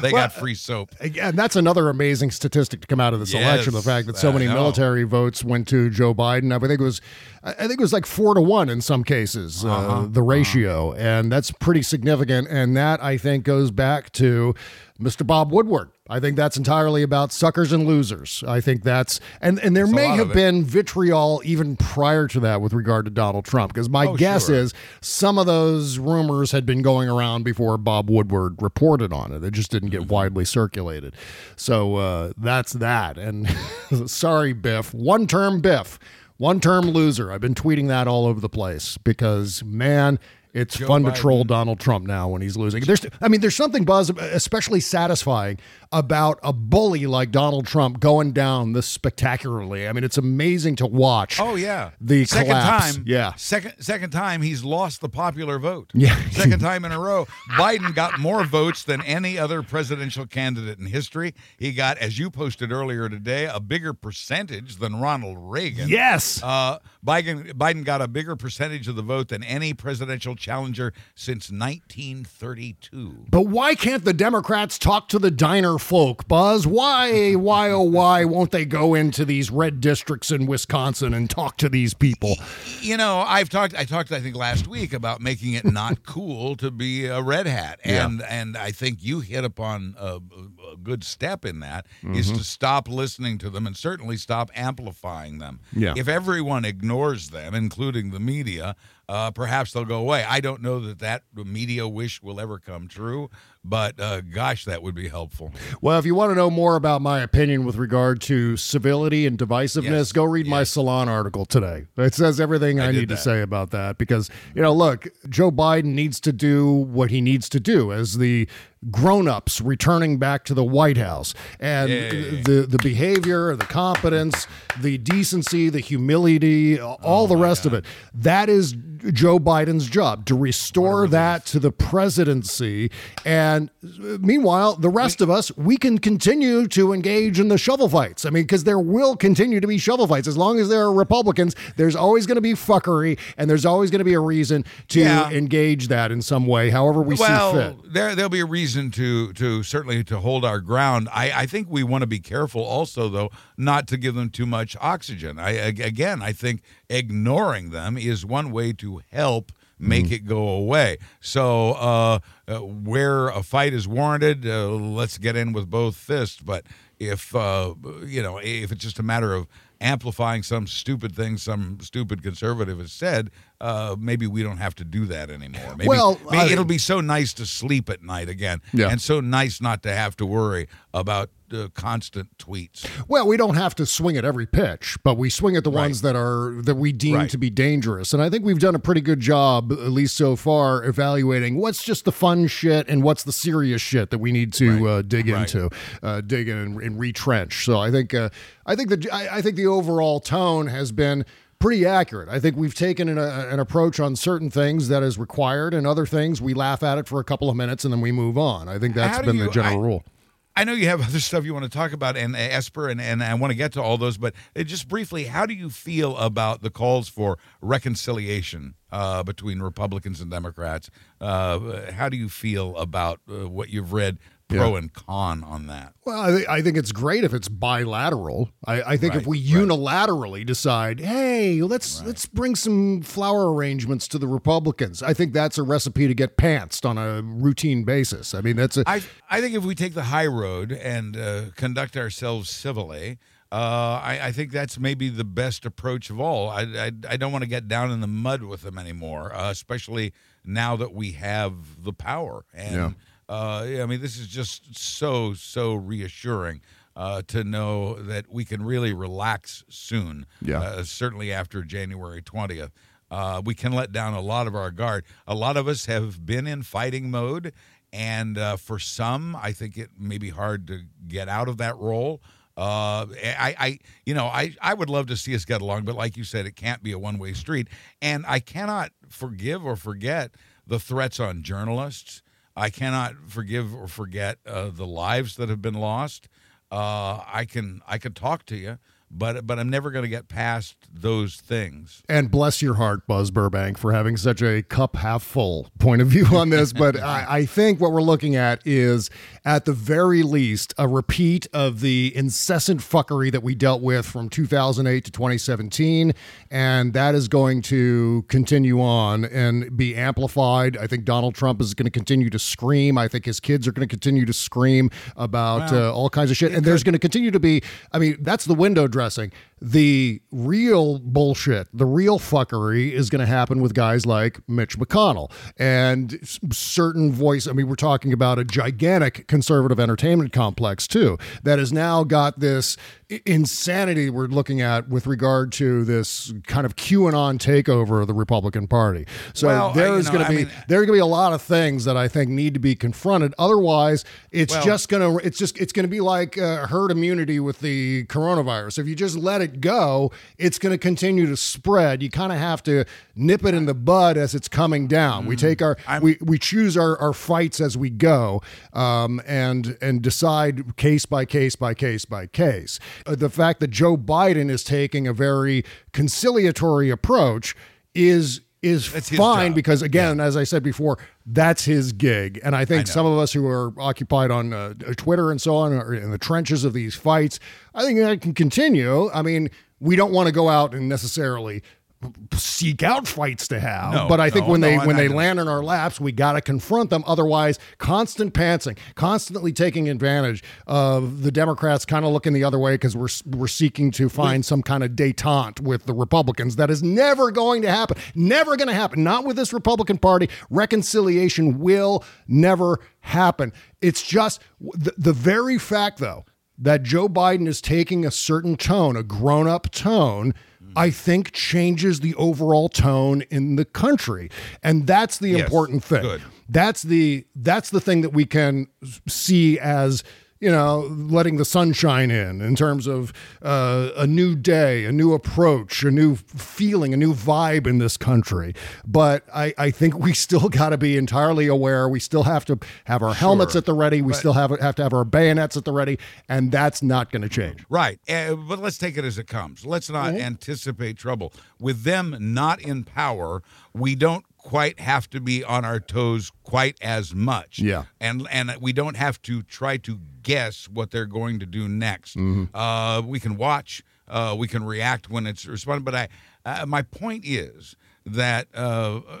They Well, got free soap. Again, that's another amazing statistic to come out of this Yes, election. The fact that so many military votes went to Joe Biden. I think it was, I think it was like four to one in some cases, uh Uh-huh. the ratio, and that's pretty significant. And that I think goes back to Mr. Bob Woodward. I think that's entirely about suckers and losers. I think that's and and there That's may have been vitriol even prior to that with regard to Donald Trump because my Oh, guess sure. is some of those rumors had been going around before Bob Woodward reported on it. It just didn't Mm-hmm. get widely circulated. So uh, that's that. And sorry, Biff. One term Biff, one term loser. I've been tweeting that all over the place because, man, it's Joe fun to troll Donald Trump now when he's losing. There's, I mean, there's something buzz, especially satisfying about a bully like Donald Trump going down this spectacularly. I mean, it's amazing to watch. Oh yeah, the second collapse. time. Yeah, second second time he's lost the popular vote. Yeah. second time in a row. Biden got more votes than any other presidential candidate in history. He got, as you posted earlier today, a bigger percentage than Ronald Reagan. Yes. Uh, Biden Biden got a bigger percentage of the vote than any presidential challenger since 1932. But why can't the Democrats talk to the diner folk, Buzz? Why, why, oh, why won't they go into these red districts in Wisconsin and talk to these people? You know, I've talked. I talked. I think last week about making it not cool to be a red hat, Yeah. and and I think you hit upon a, a good step in that is Mhm. to stop listening to them and certainly stop amplifying them. Yeah. If everyone ignores them, including the media, uh, perhaps they'll go away. I don't know that that media wish will ever come true, but uh, gosh, that would be helpful. Well, if you want to know more about my opinion with regard to civility and divisiveness, Yes. go read my Salon article today. It says everything I, I need to say about that because, you know, look, Joe Biden needs to do what he needs to do as the grown-ups returning back to the White House. And Yay. the the behavior, the competence, the decency, the humility, all the rest of it. That is Joe Biden's job to restore that to the presidency. And uh, meanwhile, the rest of us, we can continue to engage in the shovel fights. I mean, because there will continue to be shovel fights. As long as there are Republicans, there's always going to be fuckery and there's always going to be a reason to Yeah. engage that in some way, however we well, see fit. there there'll be a reason to to certainly to hold our ground. I I think we want to be careful also though not to give them too much oxygen. I again I think ignoring them is one way to help make Mm-hmm. it go away. So uh, uh, where a fight is warranted, uh, let's get in with both fists. But if uh, you know if it's just a matter of amplifying some stupid thing some stupid conservative has said, uh, maybe we don't have to do that anymore. Maybe, Well, maybe I- it'll be so nice to sleep at night again, Yeah. and so nice not to have to worry about uh, constant tweets. Well, we don't have to swing at every pitch, but we swing at the ones that are that we deem Right. to be dangerous. And I think we've done a pretty good job, at least so far, evaluating what's just the fun shit and what's the serious shit that we need to uh, dig Right. into, uh, dig in and, and retrench. So I think uh, I think the I, I think the overall tone has been pretty accurate. I think we've taken an, uh, an approach on certain things that is required, and other things we laugh at it for a couple of minutes and then we move on. I think that's been the general I- rule. I know you have other stuff you want to talk about, and uh, Esper, and, and I want to get to all those, but uh, just briefly, how do you feel about the calls for reconciliation uh, between Republicans and Democrats? Uh, how do you feel about uh, what you've read, pro Yeah. and con on that? Well, I, thi- I think it's great if it's bilateral. I, I think if Right, we unilaterally decide, hey, let's let's bring some flower arrangements to the Republicans, I think that's a recipe to get pantsed on a routine basis. I mean, that's a I I think if we take the high road and uh, conduct ourselves civilly, uh, I, I think that's maybe the best approach of all. I, I, I don't want to get down in the mud with them anymore, uh, especially now that we have the power. And Yeah. Uh, yeah, I mean, this is just so so reassuring. Uh, to know that we can really relax soon, Yeah. uh, certainly after January 20th. Uh, we can let down a lot of our guard. A lot of us have been in fighting mode, and uh, for some, I think it may be hard to get out of that role. Uh, I, I, you know, I, I would love to see us get along, but like you said, it can't be a one way street. And I cannot forgive or forget the threats on journalists. I cannot forgive or forget uh, the lives that have been lost. Uh, I can I can talk to you, but but I'm never going to get past those things. And bless your heart, Buzz Burbank, for having such a cup half full point of view on this. But I, I think what we're looking at is, at the very least, a repeat of the incessant fuckery that we dealt with from 2008 to 2017. And that is going to continue on and be amplified. I think Donald Trump is going to continue to scream. I think his kids are going to continue to scream about Well, uh, all kinds of shit. And there's going to continue to be, I mean, that's the window dressing. The real bullshit, the real fuckery is going to happen with guys like Mitch McConnell and certain voice. I mean, we're talking about a gigantic conservative entertainment complex, too, that has now got this insanity we're looking at with regard to this kind of QAnon takeover of the Republican Party. So Well, there is going to I be mean- there are going to be a lot of things that I think need to be confronted. Otherwise, it's Well- just going to it's just it's going to be like uh, herd immunity with the coronavirus. If you just let it go, it's going to continue to spread. You kind of have to nip it in the bud as it's coming down. Mm. We take our we we choose our, our fights as we go, um, and and decide case by case by case by case. Uh, the fact that Joe Biden is taking a very conciliatory approach is is fine because again, as I said before, that's his gig. And I think know. some of us who are occupied on uh, Twitter and so on, or in the trenches of these fights, I think that can continue. I mean, we don't want to go out and necessarily seek out fights to have. No, but i think no, when no, they when they land in our laps we got to confront them. Otherwise constant pantsing constantly taking advantage of the democrats kind of looking the other way because we're we're seeking to find some kind of detente with the republicans. That is never going to happen. Never going to happen. Not with this republican party. Reconciliation will never happen. It's just the, the very fact though that Joe Biden is taking a certain tone, a grown up tone, I think changes the overall tone in the country. And that's the Yes, important thing. good. That's the that's the thing that we can see as you know, letting the sunshine in, in terms of uh, a new day, a new approach, a new feeling, a new vibe in this country. But I, I think we still got to be entirely aware. We still have to have our helmets Sure. at the ready. We But- still have have to have our bayonets at the ready, and that's not going to change. Right. Uh, but let's take it as it comes. Let's not Mm-hmm. anticipate trouble. With them not in power, we don't quite have to be on our toes quite as much. Yeah. And and we don't have to try to guess what they're going to do next. Mm-hmm. Uh, we can watch. Uh, we can react when it's responded. But I, uh, my point is that uh, uh,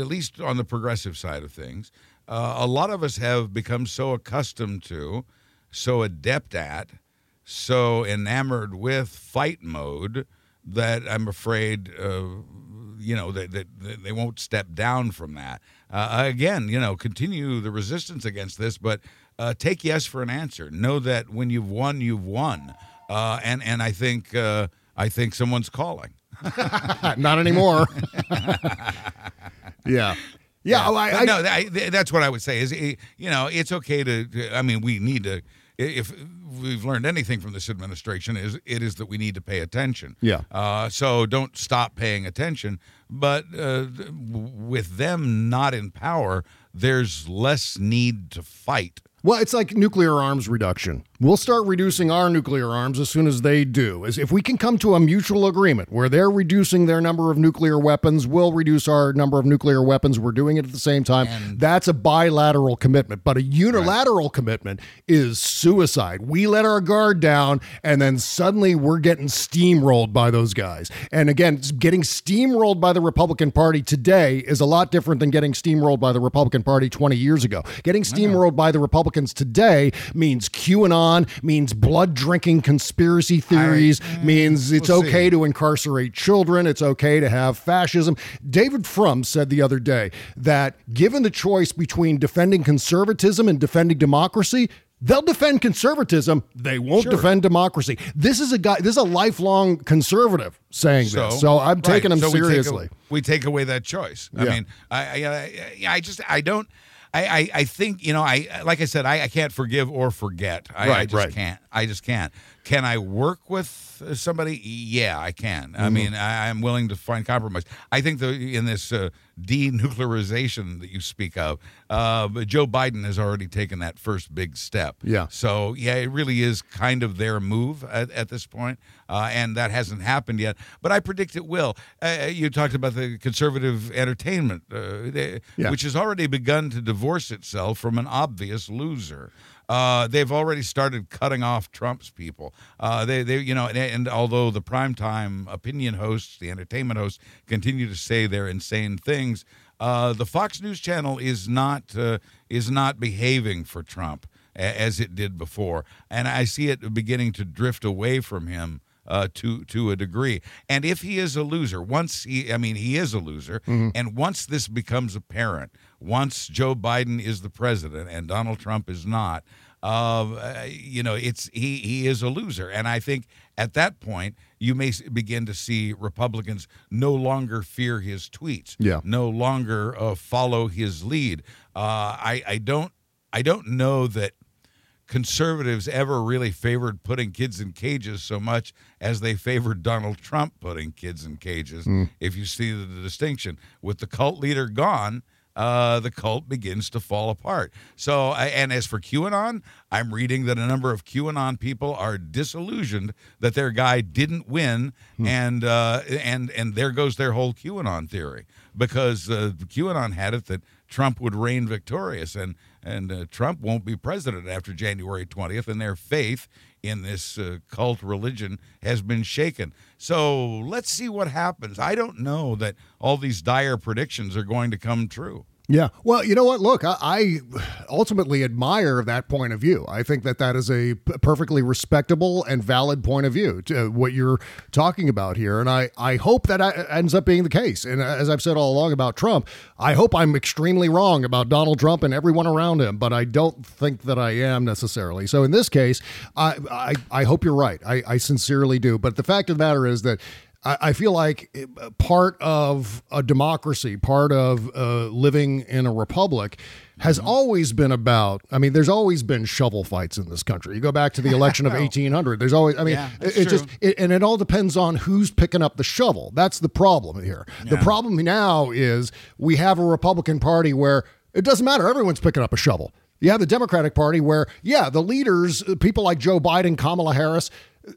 at least on the progressive side of things, uh, a lot of us have become so accustomed to, so adept at, so enamored with fight mode that I'm afraid, uh, you know, that, that, that they won't step down from that. Uh, again, you know, continue the resistance against this, but uh, take yes for an answer. Know that when you've won, you've won. Uh, and and I think uh, I think someone's calling. not anymore. yeah. Yeah, oh, I, I, no, I, that's what I would say. Is eh, you know, it's okay to- I mean, we need to. If we've learned anything from this administration, is it is that we need to pay attention. Yeah. Uh, so don't stop paying attention. But uh, with them not in power, there's less need to fight. Well, it's like nuclear arms reduction. We'll start reducing our nuclear arms as soon as they do. As if we can come to a mutual agreement where they're reducing their number of nuclear weapons, we'll reduce our number of nuclear weapons. We're doing it at the same time. That's a bilateral commitment. But a unilateral commitment is suicide. We let our guard down, and then suddenly we're getting steamrolled by those guys. And again, getting steamrolled by the Republican Party today is a lot different than getting steamrolled by the Republican Party 20 years ago. Getting steamrolled by the Republicans today means QAnon, means blood drinking conspiracy theories, mm-hmm. means it's we'll okay see. to incarcerate children, it's okay to have fascism. David Frum said the other day that given the choice between defending conservatism and defending democracy, They'll defend conservatism. They won't Sure. defend democracy. This is a guy. This is a lifelong conservative saying this. So I'm right, taking him so we take a- seriously. We take, away that choice. I mean, I, I, I, I just, I don't. I, I, I think you know I like I said I, I can't forgive or forget. I, I just right. can't. I just can't can I work with somebody yeah I can I Mhm. mean I, I'm willing to find compromise I think the in this uh, denuclearization that you speak of uh, Joe Biden has already taken that first big step Yeah. so yeah, it really is kind of their move at, at this point, uh, and that hasn't happened yet. But I predict it will. Uh, you talked about the conservative entertainment, uh, they- Yeah. which has already begun to divorce itself from an obvious loser. Uh, they've already started cutting off Trump's people. Uh, they, they, you know, and, and although the primetime opinion hosts, the entertainment hosts, continue to say they're insane things, uh, the Fox News Channel is not uh, is not behaving for Trump a- as it did before, and I see it beginning to drift away from him uh, to to a degree. And if he is a loser, once he, I mean, he is a loser, and once this becomes apparent, once Joe Biden is the president and Donald Trump is not, uh, you know, it's he he is a loser, and I think at that point you may begin to see Republicans no longer fear his tweets, Yeah. no longer uh, follow his lead. Uh, I I don't I don't know that conservatives ever really favored putting kids in cages so much as they favored Donald Trump putting kids in cages. Mm. If you see the, the distinction with the cult leader gone, uh, the cult begins to fall apart. So, I- and as for QAnon, I'm reading that a number of QAnon people are disillusioned that their guy didn't win, and uh, and and there goes their whole QAnon theory because uh, QAnon had it that Trump would reign victorious, and and uh, Trump won't be president after January 20th, and their faith in this uh, cult religion has been shaken. So let's see what happens. I don't know that all these dire predictions are going to come true. Yeah. Well, you know what? Look, I, I ultimately admire that point of view. I think that that is a perfectly respectable and valid point of view to what you're talking about here. And I, I hope that uh, ends up being the case. And uh, as I've said all along about Trump, I hope I'm extremely wrong about Donald Trump and everyone around him, but I don't think that I am necessarily. So in this case, I, I, I hope you're right. I, I sincerely do. But the fact of the matter is that I I feel like uh, part of a democracy, part of uh, living in a republic, has always been about. I mean, there's always been shovel fights in this country. You go back to the election of 1800. There's always. I mean, Yeah, it, it just it, and it all depends on who's picking up the shovel. That's the problem here. The problem now is we have a Republican Party where it doesn't matter. Everyone's picking up a shovel. You have the Democratic Party where, yeah, the leaders, uh, people like Joe Biden, Kamala Harris,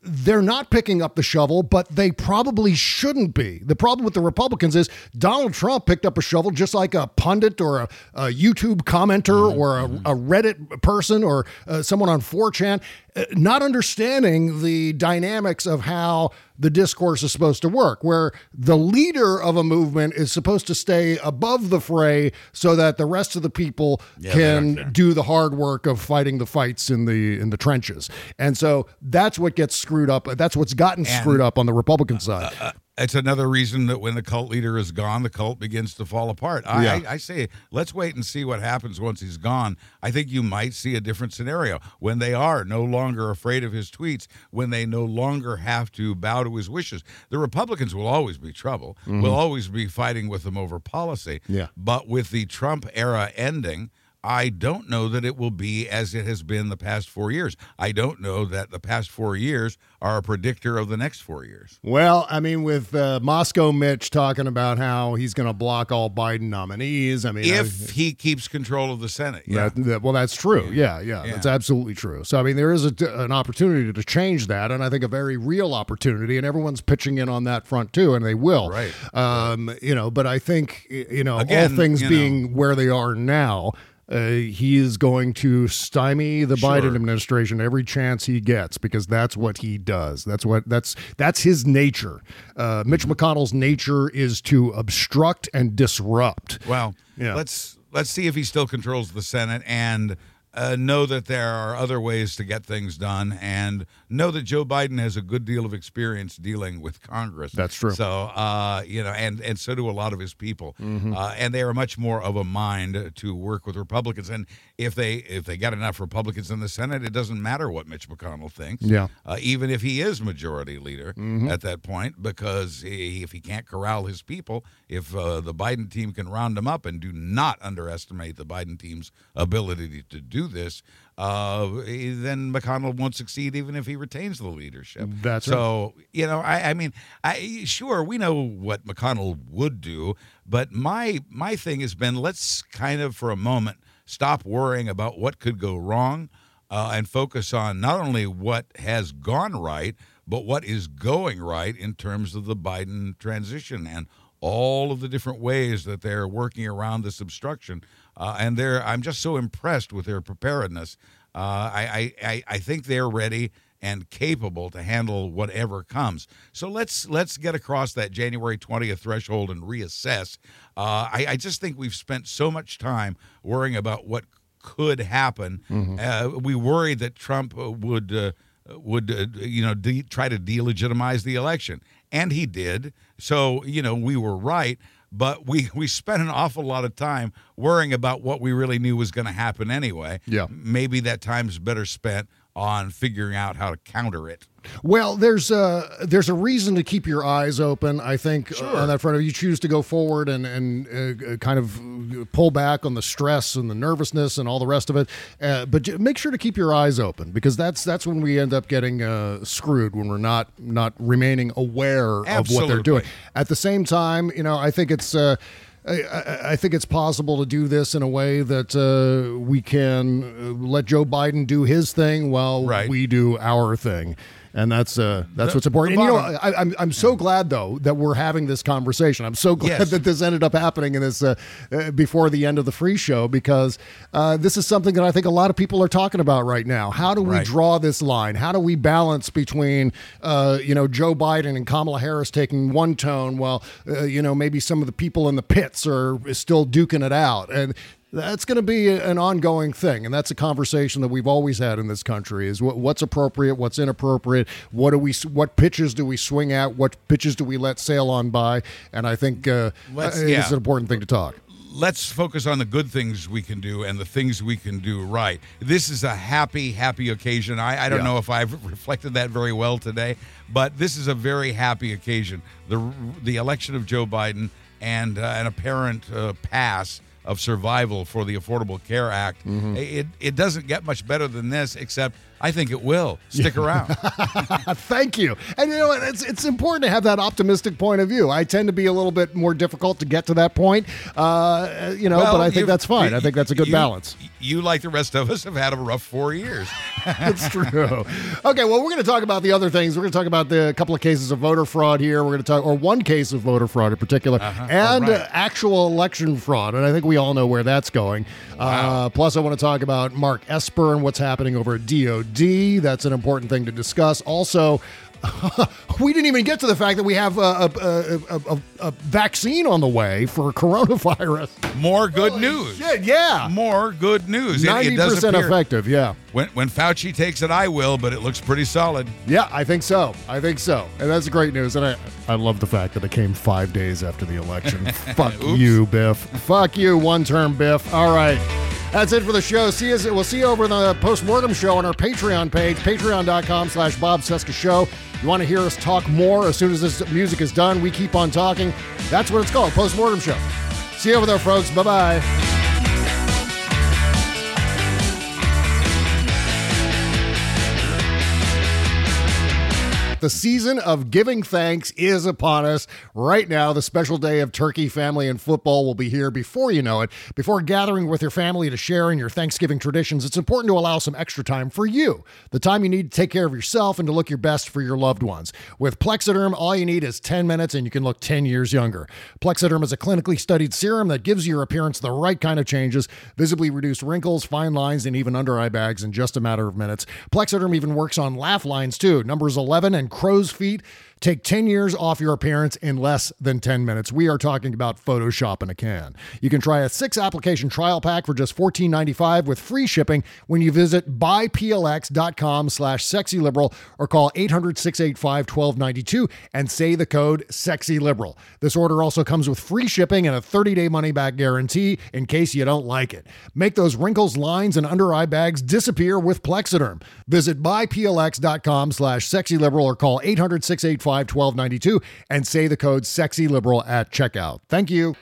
they're not picking up the shovel, but they probably shouldn't be. The problem with the Republicans is Donald Trump picked up a shovel just like a pundit or a, a YouTube commenter or a, a Reddit person or uh, someone on 4chan, uh, not understanding the dynamics of how the discourse is supposed to work, where the leader of a movement is supposed to stay above the fray so that the rest of the people Yeah, can do the hard work of fighting the fights in the in the trenches. And so that's what gets screwed up. That's what's gotten And- screwed up on the Republican side. Uh, it's another reason that when the cult leader is gone, the cult begins to fall apart. I, Yeah. I, I say, let's wait and see what happens once he's gone. I think you might see a different scenario when they are no longer afraid of his tweets, when they no longer have to bow to his wishes. The Republicans will always be trouble. Mhm. We'll always be fighting with them over policy. Yeah. But with the Trump era ending, I don't know that it will be as it has been the past four years. I don't know that the past four years are a predictor of the next four years. Well, I mean, with uh, Moscow Mitch talking about how he's going to block all Biden nominees. I mean, if I- he keeps control of the Senate. Yeah. That, that- well, that's true. Yeah, yeah, Yeah. that's absolutely true. So, I mean, there is a, an opportunity to change that, and I think a very real opportunity, and everyone's pitching in on that front too, and they will. Right. Um, you know, but I think you know, Again, all things you know- being where they are now. Uh, he is going to stymie the Sure. Biden administration every chance he gets because that's what he does. That's what that's that's his nature. Uh, Mitch Mm-hmm. McConnell's nature is to obstruct and disrupt. Well, Yeah. let's let's see if he still controls the Senate and uh, know that there are other ways to get things done, and know that Joe Biden has a good deal of experience dealing with Congress. That's true. So, uh, you know, and and so do a lot of his people, Mhm. uh, and they are much more of a mind to work with Republicans. And if they if they got enough Republicans in the Senate, it doesn't matter what Mitch McConnell thinks. Yeah. uh, even if he is majority leader Mhm. at that point, because he, if he can't corral his people, if uh, the Biden team can round them up, and do not underestimate the Biden team's ability to do this, uh, then McConnell won't succeed even if he retains the leadership. That's so. You know, I, I mean, I sure we know what McConnell would do, but my my thing has been let's kind of for a moment stop worrying about what could go wrong uh, and focus on not only what has gone right, but what is going right in terms of the Biden transition and all of the different ways that they're working around this obstruction. Uh, and they're, I'm just so impressed with their preparedness. Uh, I, I, I, think they're ready and capable to handle whatever comes. So let's let's get across that January 20th threshold and reassess. Uh, I, I just think we've spent so much time worrying about what could happen. Mhm. Uh, we worried that Trump uh, would uh, would uh, you know de- try to delegitimize the election, and he did. So you know we were right. But we, we spent an awful lot of time worrying about what we really knew was going to happen anyway. Yeah. Maybe that time's better spent on figuring out how to counter it. Well, there's a there's a reason to keep your eyes open. I think uh, on that front, if you choose to go forward and and uh, kind of pull back on the stress and the nervousness and all the rest of it, uh, but make sure to keep your eyes open because that's that's when we end up getting uh, screwed when we're not not remaining aware of what they're doing. At the same time, you know, I think it's. I, I, I think it's possible to do this in a way that uh, we can uh, let Joe Biden do his thing while we do our thing. And that's uh, that's what's important. And you know, I, I'm I'm so glad though that we're having this conversation. I'm so glad Yes. that this ended up happening in this uh, uh, before the end of the free show because uh, this is something that I think a lot of people are talking about right now. How do we Right. draw this line? How do we balance between uh, you know Joe Biden and Kamala Harris taking one tone while uh, you know maybe some of the people in the pits are still duking it out and. That's going to be an ongoing thing, and that's a conversation that we've always had in this country: is what, what's appropriate, what's inappropriate, what do we, what pitches do we swing at, what pitches do we let sail on by, and I think uh, Let's- I think yeah. it's an important thing to talk. let's focus on the good things we can do and the things we can do right. This is a happy, happy occasion. I, I don't Yeah. know if I've reflected that very well today, but this is a very happy occasion. The the election of Joe Biden and uh, an apparent uh, pass of survival for the Affordable Care Act. Mm-hmm. It it doesn't get much better than this, except I think it will. Stick around. Thank you. And you know what? It's it's important to have that optimistic point of view. I tend to be a little bit more difficult to get to that point, uh, you know, Well, but I think that's fine. I think that's a good you- balance. You, like the rest of us, have had a rough four years. That's true. Okay, well, we're going to talk about the other things. We're going to talk about the couple of cases of voter fraud here. We're going to talk, or one case of voter fraud in particular, and All right. uh, actual election fraud. And I think we all know where that's going. Uh, plus, I want to talk about Mark Esper and what's happening over at DOD. That's an important thing to discuss. Also, we didn't even get to the fact that we have a, a, a, a, vaccine on the way for coronavirus. More good news. shit, yeah. More good news. Ninety does percent effective. Yeah. When when Fauci takes it, I will, but it looks pretty solid. Yeah, I think so. I think so. And that's great news. And I, I love the fact that it came five days after the election. Fuck Oops. you, Biff. Fuck you, one term Biff. All right. That's it for the show. See us. We'll see you over in the postmortem show on our Patreon page, patreon.com slash Bob Cesca Show. You want to hear us talk more as soon as this music is done? We keep on talking. That's what it's called, postmortem show. See you over there, folks. Bye bye. The season of giving thanks is upon us. Right now, the special day of turkey, family, and football will be here before you know it. Before gathering with your family to share in your Thanksgiving traditions, it's important to allow some extra time for you. The time you need to take care of yourself and to look your best for your loved ones. With Plexiderm, all you need is 10 minutes and you can look 10 years younger. Plexiderm is a clinically studied serum that gives your appearance the right kind of changes, visibly reduced wrinkles, fine lines, and even under eye bags in just a matter of minutes. Plexiderm even works on laugh lines too. Numbers 11 and crow's feet. Take 10 years off your appearance in less than 10 minutes. We are talking about Photoshop in a can. You can try a six application trial pack for just $14.95 with free shipping when you visit buyplx.com slash sexyliberal or call 800-685-1292 and say the code sexyliberal. This order also comes with free shipping and a 30-day money-back guarantee in case you don't like it. Make those wrinkles, lines, and under eye bags disappear with Plexiderm. Visit buyplx.com slash sexyliberal or call 800-685-1292 and say the code sexy liberal at checkout. Thank you.